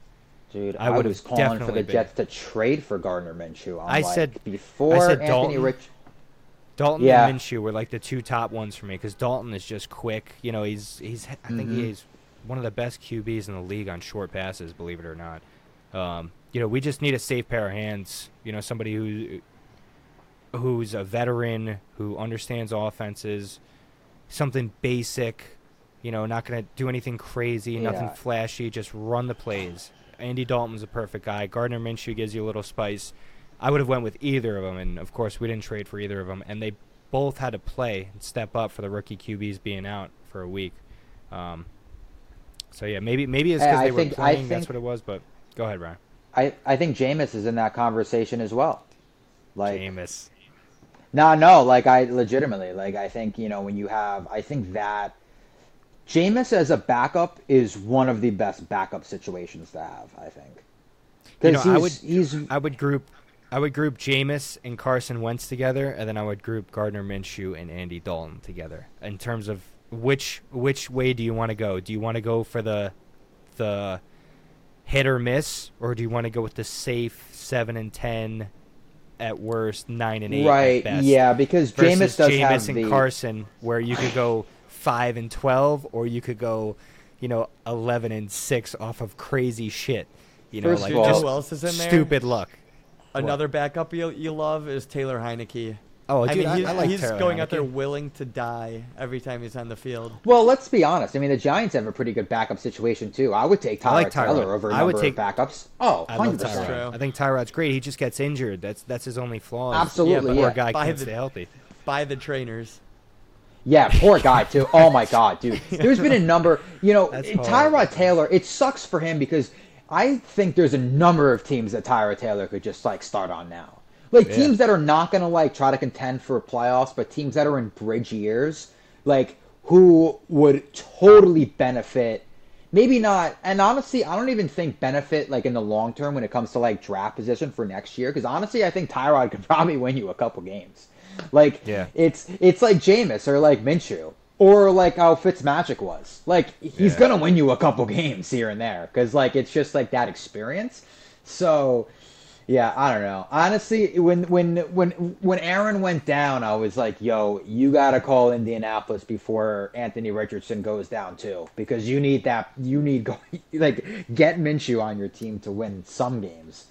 Dude, I I, would was have calling for the been. Jets to trade for Gardner Minshew. I'm I like, said- before I said Anthony Dalton. Rich. Dalton Yeah. and Minshew were like the two top ones for me because Dalton is just quick. You know, he's he's I think Mhm. he's one of the best QBs in the league on short passes. Believe it or not. Um, you know, we just need a safe pair of hands. You know, somebody who who's a veteran who understands offenses, something basic. You know, not going to do anything crazy, nothing flashy. Just run the plays. Andy Dalton's a perfect guy. Gardner Minshew gives you a little spice. I would have went with either of them, and of course we didn't trade for either of them. And they both had to play and step up for the rookie QBs being out for a week. Um, so yeah, maybe maybe it's because I they were think- I playing. That's what it was. But go ahead, Ryan. I, I think Jameis is in that conversation as well. Like Jameis. No, no, like I legitimately, like I think, you know, when you have I think that Jameis as a backup is one of the best backup situations to have, I think. You Because know, I would he's I would group I would group Jameis and Carson Wentz together, and then I would group Gardner Minshew and Andy Dalton together in terms of which which way do you want to go? Do you want to go for the the hit or miss, or do you want to go with the safe seven and ten at worst, nine and eight right, at best? yeah, because versus Jameis does Jameis have and the Carson, where you could go five and twelve, or you could go, you know, eleven and six off of crazy shit. You know, First like of all- just who else is in there? stupid luck. Another backup you, you love is Taylor Heinicke. Oh, I dude, mean, he's, I like he's Taylor going out there willing to die every time he's on the field. Well, let's be honest. I mean, the Giants have a pretty good backup situation too. I would take I like Tyrod. Taylor over a I number would take- of backups. Oh, I love 100%. That's I think Tyrod's great. He just gets injured. That's that's his only flaw. Absolutely, the yeah. Poor guy By can't the- stay healthy. By the trainers. Yeah, poor guy too. Oh my god, dude. There's been a number. You know, Tyrod. Taylor. It sucks for him because I think there's a number of teams that Tyrod Taylor could just like start on now. Like Yeah. teams that are not gonna like try to contend for playoffs, but teams that are in bridge years, like who would totally benefit. Maybe not, and honestly, I don't even think benefit like in the long term when it comes to like draft position for next year. Because honestly, I think Tyrod could probably win you a couple games. Like, Yeah. it's it's like Jameis or like Minshew or like how Fitzmagic was. Like he's Yeah. gonna win you a couple games here and there because like it's just like that experience. So yeah, I don't know. Honestly, when when when when Aaron went down, I was like, "Yo, you gotta call Indianapolis before Anthony Richardson goes down too, because you need that. You need go like get Minshew on your team to win some games."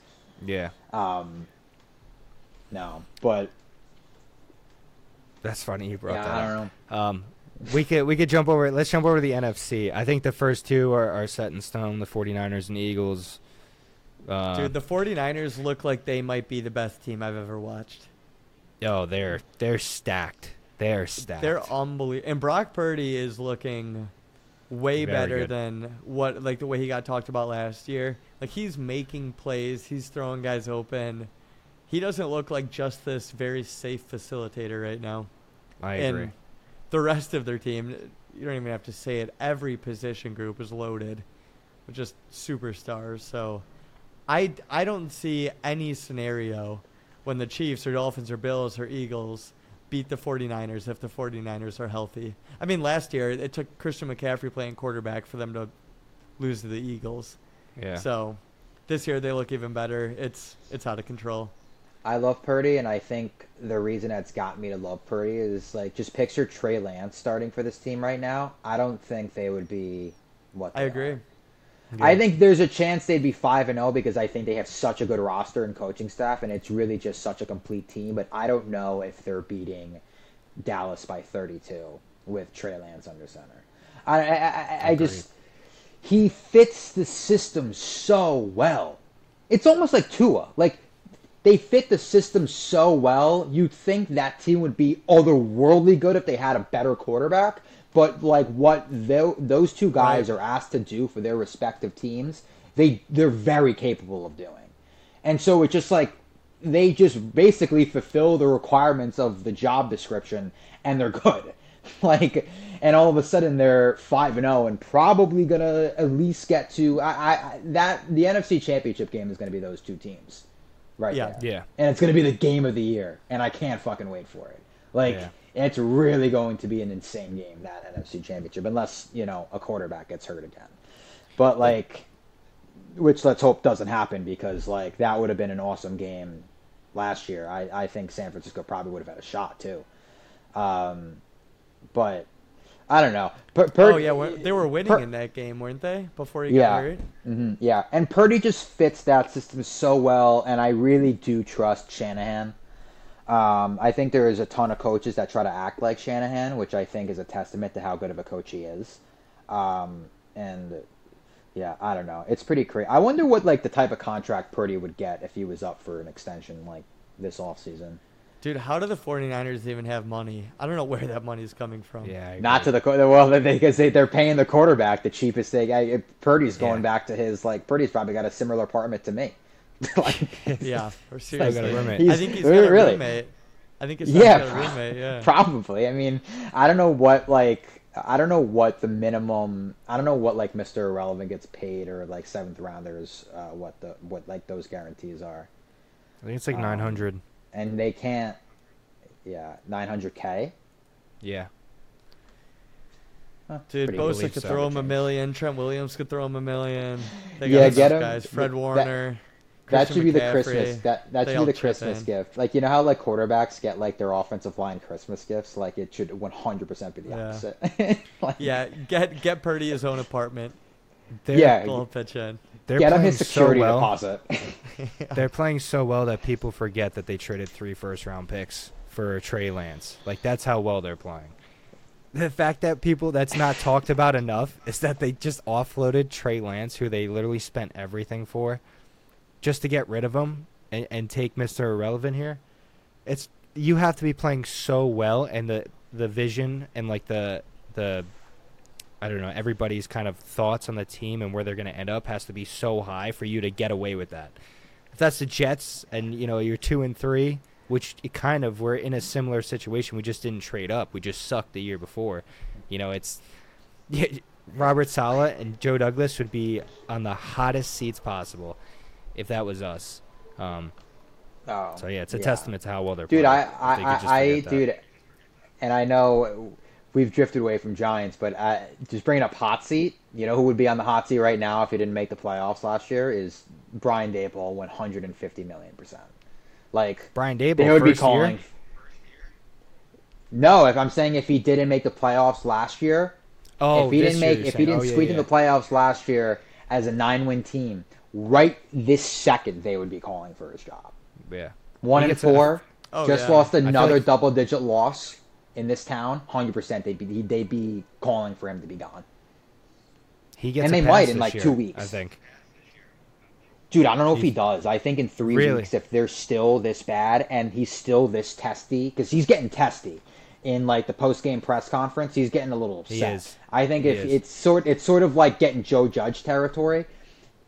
Yeah, Um, no, but that's funny you brought yeah, that I up. don't know. Um, we could we could jump over. Let's jump over to the NFC. I think the first two are, are set in stone. The 49ers and Eagles. Uh, Dude, the 49ers look like they might be the best team I've ever watched. oh, they're they're stacked. They're stacked. They're unbelievable. And Brock Purdy is looking way Very better good. than what like the way he got talked about last year. Like he's making plays, he's throwing guys open. He doesn't look like just this very safe facilitator right now. I and agree. The rest of their team, you don't even have to say it. Every position group is loaded with just superstars. So I, I don't see any scenario when the Chiefs or Dolphins or Bills or Eagles beat the 49ers if the 49ers are healthy. I mean, last year it took Christian McCaffrey playing quarterback for them to lose to the Eagles. Yeah. So this year they look even better. It's it's out of control. I love Purdy, and I think the reason that's got me to love Purdy is like just picture Trey Lance starting for this team right now. I don't think they would be what I agree. are. I think there's a chance they'd be five and zero because I think they have such a good roster and coaching staff, and it's really just such a complete team. But I don't know if they're beating Dallas by 32 with Trey Lance under center. I I, I, I just he fits the system so well. It's almost like Tua. Like they fit the system so well. You'd think that team would be otherworldly good if they had a better quarterback. But like what those two guys Right. are asked to do for their respective teams, they they're very capable of doing. And so it's just like they just basically fulfill the requirements of the job description and they're good. like and all of a sudden they're 5 and 0 and probably going to at least get to I, I I- that the NFC championship game is going to be those two teams. Right Yeah. there. Yeah. And it's going to be the game of the year and I can't fucking wait for it. Like Yeah. it's really going to be an insane game that NFC championship unless, you know, a quarterback gets hurt again. But like which let's hope doesn't happen because like that would have been an awesome game last year. I, I think San Francisco probably would have had a shot too. Um, but I don't know. Pur- Pur- oh yeah, they were winning in that game, weren't they? Before he Yeah. got hurt. hmm yeah, and Purdy just fits that system so well, and I really do trust Shanahan. Um, I think there is a ton of coaches that try to act like Shanahan, which I think is a testament to how good of a coach he is. Um, and yeah, I don't know. It's pretty crazy. I wonder what like the type of contract Purdy would get if he was up for an extension like this offseason. Dude, how do the 49ers even have money? I don't know where that money is coming from. Yeah, Not to the co- well, because they they're paying the quarterback the cheapest thing. I, Purdy's going Yeah. back to his like Purdy's probably got a similar apartment to me. like, Yeah, or got seriously. a roommate. I think he's got a really? roommate. I think his son's Yeah, got a roommate, yeah. Probably. I mean, I don't know what like I don't know what the minimum. I don't know what like Mr. Irrelevant gets paid or like seventh rounders. Uh, what the what like those guarantees are, I think it's like Um, 900. And they can't. Yeah, nine hundred k. Yeah. Dude, pretty Bosa could so. throw him a million. Trent Williams could throw him a million. They Yeah, get those him. guys. Fred Warner. That Christian should be the Christmas. That that They should be the Christmas in. gift. Like you know how like quarterbacks get like their offensive line Christmas gifts. Like it should one hundred percent be the Yeah. opposite. Like, Yeah, get get Purdy his own apartment. They're, Yeah. Pitch in. They're get him playing his security so well. deposit. They're playing so well that people forget that they traded three first round picks for Trey Lance. Like that's how well they're playing. The fact that people that's not talked about enough is that they just offloaded Trey Lance, who they literally spent everything for, just to get rid of him and, and take Mr. Irrelevant here. It's you have to be playing so well, and the the vision and like the the I don't know everybody's kind of thoughts on the team and where they're going to end up has to be so high for you to get away with that. If that's the Jets and you know you're two and three, which it kind of we're in a similar situation. We just didn't trade up. We just sucked the year before. You know, it's yeah, Robert Saleh and Joe Douglas would be on the hottest seats possible if that was us. Um, Oh, so yeah, it's a yeah. testament to how well they're dude. playing. I, If they could I, I, I dude, and I know we've drifted away from Giants, but I, just bringing up hot seat. You know who would be on the hot seat right now if he didn't make the playoffs last year is Brian Daboll, one hundred and fifty million percent. Like Brian Daboll they would be first calling. year. No, if I'm saying if he didn't make the playoffs last year, Oh, if he didn't make, if he didn't Oh, squeak yeah. in the playoffs last year as a nine-win team, right this second they would be calling for his job. yeah. One He and a- four. Oh, just yeah. lost another like- double-digit loss in this town. Hundred percent, they'd be they'd be calling for him to be gone. He gets And they might in, like, year, two weeks. I think. Dude, I don't know if he does. I think in three Really? weeks, if they're still this bad and he's still this testy, because he's getting testy in like the post-game press conference, he's getting a little upset. He is. I think if it's sort, it's sort of like getting Joe Judge territory.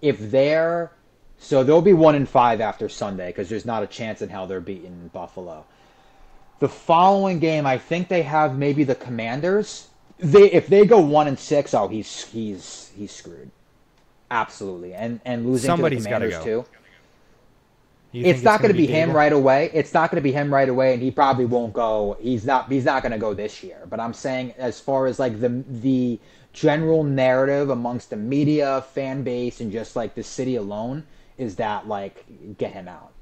If they're so they'll be one in five after Sunday because there's not a chance in hell they're beating Buffalo. The following game, I think they have maybe the Commanders. They if they go one and six, oh, he's he's he's screwed. Absolutely, and and losing Somebody's to the Commanders go. too. Think It's not going to gonna be him Daboll? right away. It's not going to be him right away, and he probably won't go. He's not. He's not going to go this year. But I'm saying, as far as like the the general narrative amongst the media, fan base, and just like the city alone, is that like get him out.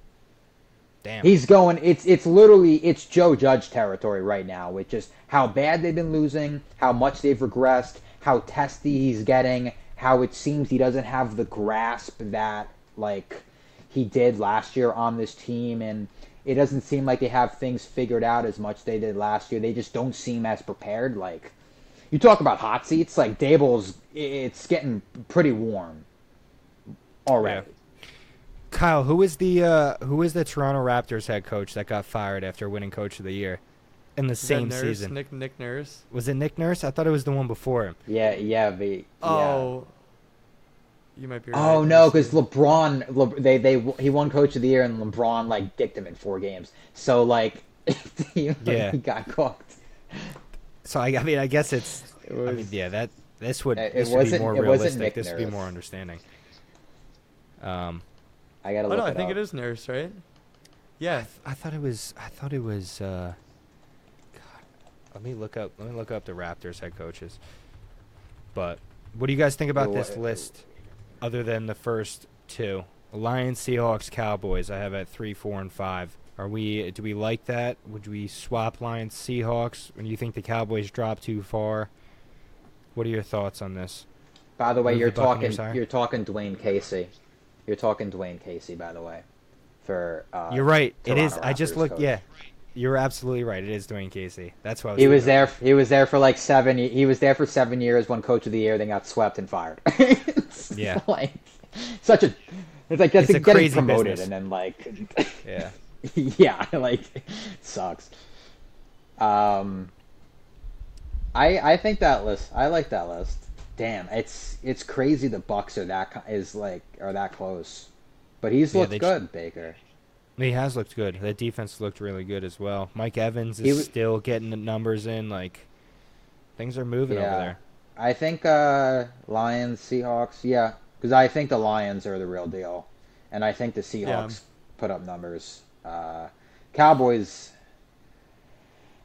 Damn. He's going. It's it's literally it's Joe Judge territory right now with just how bad they've been losing, how much they've regressed, how testy he's getting, how it seems he doesn't have the grasp that like he did last year on this team, and it doesn't seem like they have things figured out as much they did last year. They just don't seem as prepared. Like you talk about hot seats, like Daboll's, it's getting pretty warm already. Kyle, who is the uh, who is the Toronto Raptors head coach that got fired after winning Coach of the Year in the Is that same Nurse? season? Nick Nick Nurse. Was it Nick Nurse? I thought it was the one before him. Yeah, yeah, the yeah. Oh, you might be right. Oh no, because. LeBron, Le, they they he won Coach of the Year, and LeBron like dicked him in four games. So like, he, Yeah. he got cooked. So I, I mean, I guess it's. It I mean, yeah, that this would It- it this would be wasn't- more it wasn't realistic. This would be more understanding. Um, I gotta Oh look no, I think up. it is Nurse, right? Yeah. I thought it was. I thought it was. Uh, God, let me look up. Let me look up the Raptors head coaches. But what do you guys think about It this wa- list? Other than the first two, Lions, Seahawks, Cowboys, I have at three, four, and five. Are we? Do we like that? Would we swap Lions Seahawks? When you think the Cowboys drop too far? What are your thoughts on this? By the way, Move you're the talking higher? you're talking Dwane Casey. You're talking Dwane Casey, by the way. For uh, You're right. It is. Toronto I just Raptors looked. coach. Yeah, you're absolutely right. It is Dwane Casey. That's why I was He was there. He was there for like seven. He was there for seven years. Won Coach of the Year. Then got swept and fired. Yeah. like such a. It's like that's It's a getting crazy promoted business. and then like, Yeah. yeah, like sucks. Um, I I think that list. I like that list. Damn, it's it's crazy. The Bucks are that is like are that close, but he's Yeah, looked good, Baker. He has looked good. That defense looked really good as well. Mike Evans is He still getting the numbers in. Like things are moving over there. I think uh, Lions, Seahawks, yeah, because I think the Lions are the real deal, and I think the Seahawks put up numbers. Uh, Cowboys,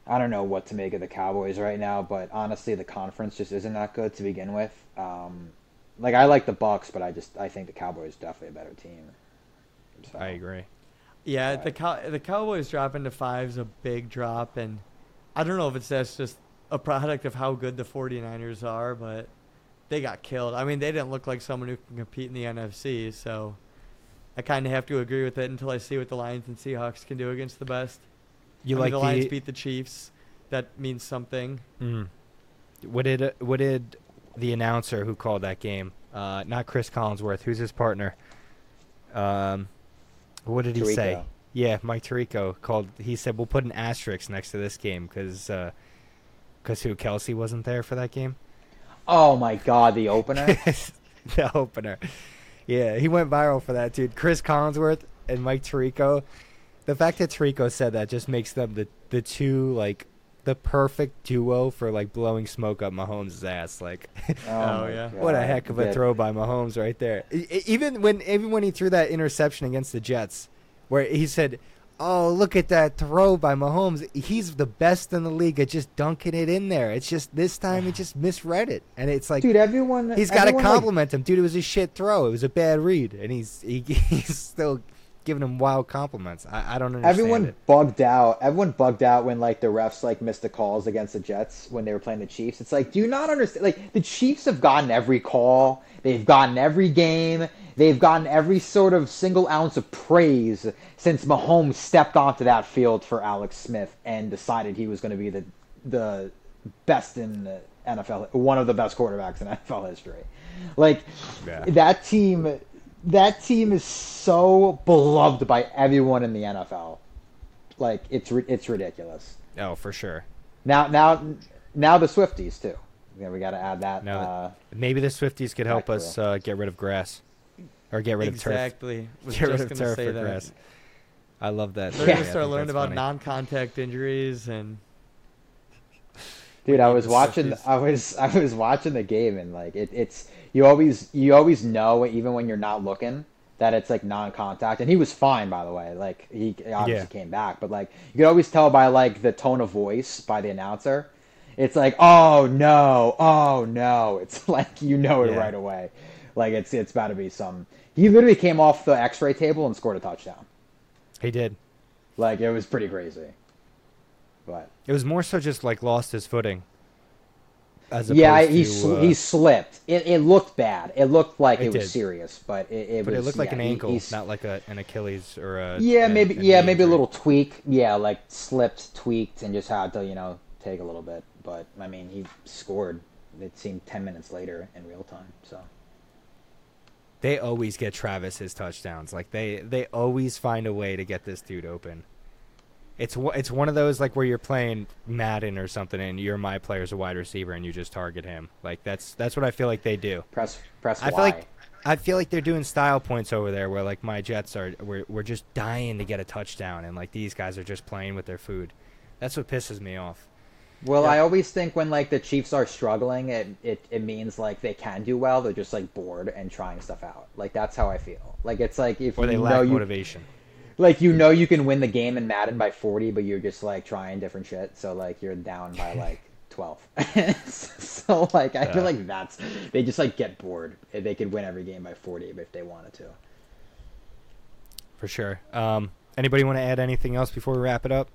I don't know what to make of the Cowboys right now, but honestly, the conference just isn't that good to begin with. Um, like I like the Bucks, but I just I think the Cowboys definitely a better team. So, I agree. Yeah, the cow- the Cowboys dropping to five is a big drop, and I don't know if it's that's just a product of how good the 49ers are, but they got killed. I mean, they didn't look like someone who can compete in the NFC, so I kind of have to agree with it until I see what the Lions and Seahawks can do against the best. You I mean, like the Lions the? beat the Chiefs. That means something. Mm. What did uh, what did the announcer who called that game? Uh, not Chris Collinsworth. Who's his partner? Um, what did he say? Yeah, Mike Tirico called. He said we'll put an asterisk next to this game because because who Kelce wasn't there for that game. Oh my God, the opener. the opener. Yeah, he went viral for that, dude. Chris Collinsworth and Mike Tirico. The fact that Tirico said that just makes them the the two like the perfect duo for like blowing smoke up Mahomes' ass. Like, oh, oh, my yeah. what a heck of a Yeah. throw by Mahomes right there. Even when even when he threw that interception against the Jets, where he said, "Oh, look at that throw by Mahomes. He's the best in the league at just dunking it in there. It's just this time he just misread it, and it's like." Dude, everyone. He's got to everyone, like, compliment him, dude. It was a shit throw. It was a bad read, and he's he, he's still giving him wild compliments. I, I don't understand Everyone it. bugged out. Everyone bugged out when like the refs like missed the calls against the Jets when they were playing the Chiefs. It's like, do you not understand? Like the Chiefs have gotten every call. They've gotten every game. They've gotten every sort of single ounce of praise since Mahomes stepped onto that field for Alex Smith and decided he was going to be the the best in the NFL, one of the best quarterbacks in NFL history. Like Yeah. that team, that team is so beloved by everyone in the NFL. Like it's it's ridiculous. Oh, for sure. Now now now the Swifties too. Yeah, we got to add that. No, uh, Maybe the Swifties could help us uh, get rid of grass, or get rid of turf. exactly. Get rid of turf say for that. grass. I love that. They're Yeah. gonna start think learning about funny. non-contact injuries and dude, I was watching. I was I was watching the game and like it, it's you always you always know even when you're not looking that it's like non-contact and he was fine by the way like he obviously Yeah. came back but like you could always tell by like the tone of voice by the announcer it's like oh no oh no it's like you know it Yeah. right away like it's it's got to be some he literally came off the x-ray table and scored a touchdown He did. like it was pretty crazy but It was more so just like lost his footing. As yeah he to, sl- uh, he slipped it, it looked bad it looked like It it, was serious but it, it but was it looked like yeah, an ankle, he's- not like a an Achilles or a. Yeah, an- maybe. a Yeah, maybe a little tweak. Yeah, like slipped, tweaked, and just had to, you know, take a little bit. But I mean, he scored. It seemed ten minutes later in real time. So They always get Travis his touchdowns. Like they they always find a way to get this dude open. It's one- it's one of those like where you're playing Madden or something and you're my player's a wide receiver and you just target him. Like that's that's what I feel like they do. press press I Y. feel like I feel like they're doing style points over there where like my Jets are we're we're just dying to get a touchdown and like these guys are just playing with their food. That's what pisses me off. well, Yeah. I always think when like the Chiefs are struggling, it, it it means like they can do well. They're just like bored and trying stuff out. Like that's how I feel. Like it's like if Or they you lack know you motivation. Like you know you can win the game in Madden by forty, but you're just like trying different shit. So like you're down by like. 12 so like i Yeah. feel like that's they just like get bored they could win every game by 40 if they wanted to For sure. Um, Anybody want to add anything else before we wrap it up?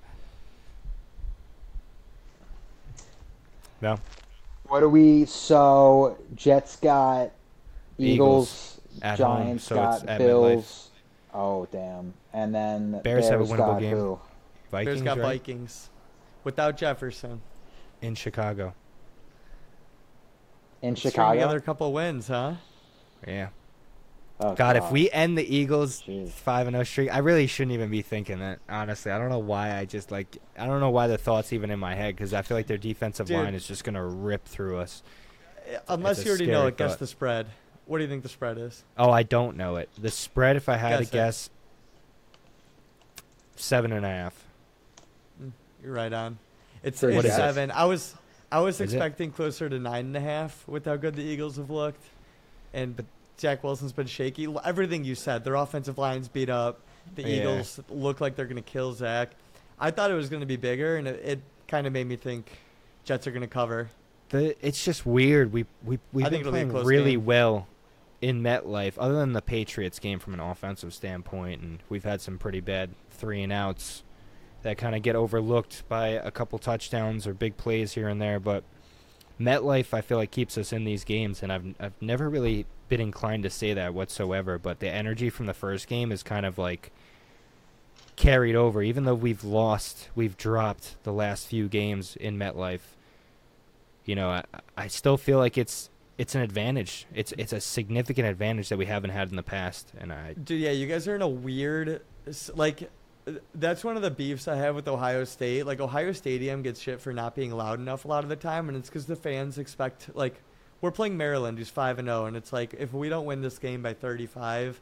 No. What do we? So Jets got Eagles, At home, Giants so got it's at Bills. Oh damn! And then Bears have a winnable game. Who? Vikings Bears got right? Vikings without Jefferson. in Chicago. In String Chicago. together a couple wins, huh? Yeah. Oh, God, if we end the Eagles Jeez. five and zero streak, I really shouldn't even be thinking that. Honestly, I don't know why. I just like I don't know why the thoughts even in my head because I feel like their defensive Dude. line is just gonna rip through us. Unless you already know it, guess thought. the spread. What do you think the spread is? Oh, I don't know it. The spread, if I had Guess to it. guess, seven and a half. Mm, you're right on. It's, it's Jets? seven. I was I was Is it? expecting closer to nine and a half with how good the Eagles have looked, and but Zach Wilson's been shaky. Everything you said, their offensive line's beat up. The Yeah. Eagles look like they're going to kill Zach. I thought it was going to be bigger, and it, it kind of made me think Jets are going to cover. The it's just weird. We we we've I been it'll be playing really game. well in MetLife, other than the Patriots game from an offensive standpoint, and we've had some pretty bad three and outs that kind of get overlooked by a couple touchdowns or big plays here and there. But MetLife, I feel like keeps us in these games, and I've I've never really been inclined to say that whatsoever. But the energy from the first game is kind of like carried over, even though we've lost, we've dropped the last few games in MetLife you know, I, I still feel like it's it's an advantage. It's it's a significant advantage that we haven't had in the past, and I Dude, yeah, you guys are in a weird, like, uh, that's one of the beefs I have with Ohio State. Like, Ohio Stadium gets shit for not being loud enough a lot of the time, and it's because the fans expect, like, we're playing Maryland, who's five and zero, and it's like if we don't win this game by thirty-five,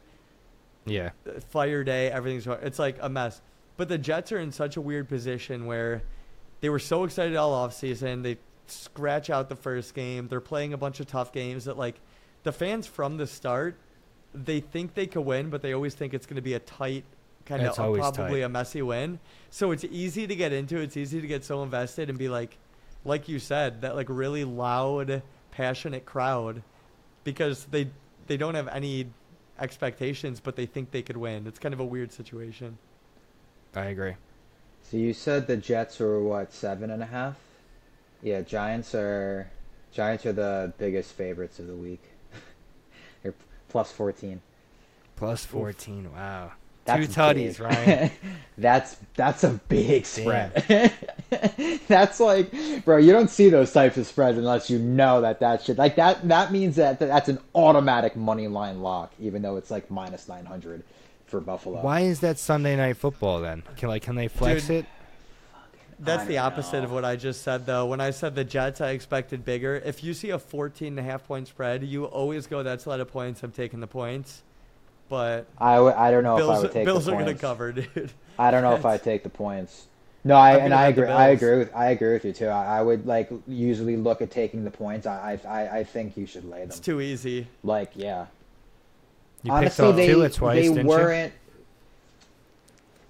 yeah uh, fire day, everything's. It's like a mess. But the Jets are in such a weird position where they were so excited all offseason. They scratch out the first game. They're playing a bunch of tough games that, like, the fans from the start, they think they could win, but they always think it's going to be a tight, kind It's of probably tight. a messy win. So it's easy to get into. It's easy to get so invested and be like, like you said, that like really loud, passionate crowd, because they they don't have any expectations, but they think they could win. It's kind of a weird situation. I agree. So you said the Jets were what seven and a half? Yeah, Giants are Giants are the biggest favorites of the week. They're plus fourteen. Plus fourteen. Wow. That's Two tutties, big. Ryan. that's that's a big spread. that's like, bro, you don't see those types of spreads unless you know that that shit like that. That means that that's an automatic money line lock, even though it's like minus nine hundred for Buffalo. Why is that Sunday night football then? Can like can they flex Dude. it? That's I the don't opposite of what I just said, though. When I said the Jets, I expected bigger. If you see a 14 and a half point spread, you always go, that's a lot of points. I'm taking the points. But I, w- I don't know if I would take Bills the are going to cover, dude. I don't know if I take the points. No, I and I agree. I agree with I agree with you too. I, I would like usually look at taking the points. I I I think you should lay them. It's too easy. Like yeah. You Honestly, picked up they Tua twice, they didn't weren't.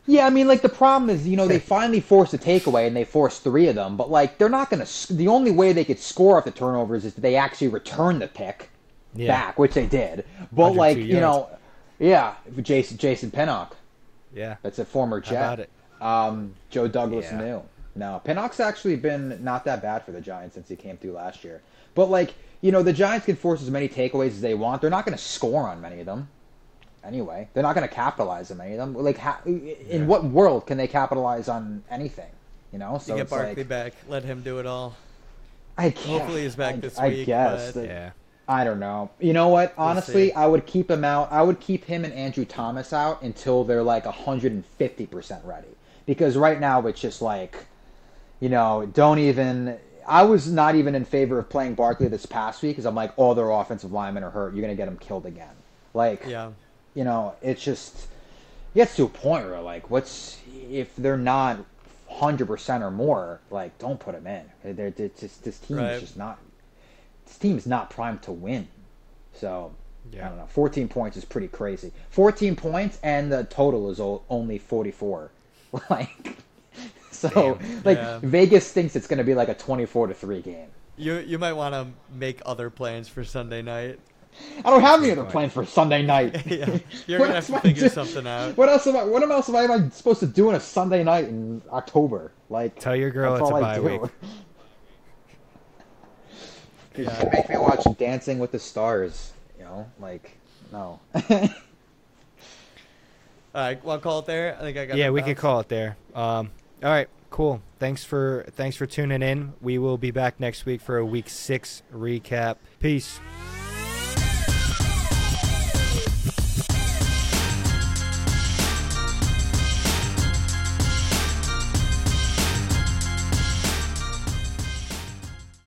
Yeah, I mean, like the problem is, you know, they finally forced a takeaway and they forced three of them, but like they're not going to. The only way they could score off the turnovers is that they actually return the pick Yeah. back, which they did. But like 102 you know, yeah, Jason Jason Pinnock, Yeah. that's a former Jet. Um, Joe Douglas Yeah. knew. No, Pinnock's actually been not that bad for the Giants since he came through last year. But like, you know, the Giants can force as many takeaways as they want. They're not going to score on many of them. Anyway, they're not going to capitalize on any of them. Like, ha- in Yeah. what world can they capitalize on anything? You know, so you get Barkley like, back. Let him do it all. I can't, Hopefully he's back I, this I week, guess. but- Yeah. I don't know. You know what? We'll Honestly. I would keep him out. I would keep him and Andrew Thomas out until they're like 150% ready. Because right now it's just like, you know, don't even. I was not even in favor of playing Barkley this past week because I'm like, all their offensive linemen are hurt. You're going to get them killed again. Like, Yeah. You know, it's just it gets to a point where like, what's if they're not hundred percent or more, like, don't put them in. They're, they're just this team Right. is just not. This team is not primed to win. So yeah. I don't know. Fourteen points is pretty crazy. Fourteen points and the total is only forty-four. Like, so Damn. like Yeah. Vegas thinks it's going to be like a twenty-four to three game. You you might want to make other plans for Sunday night. I don't have any other plans for Sunday night. yeah, you're gonna have to figure do- something out. What else am I? What else am I even supposed to do on a Sunday night in October? Like, Tell your girl that's it's a bye do. week. Yeah. Make me watch Dancing with the Stars. You know, like, no. All right, want to call it there? I think I got. Yeah, we could call it there. Um, all right, cool. Thanks for thanks for tuning in. We will be back next week for a week six recap. Peace.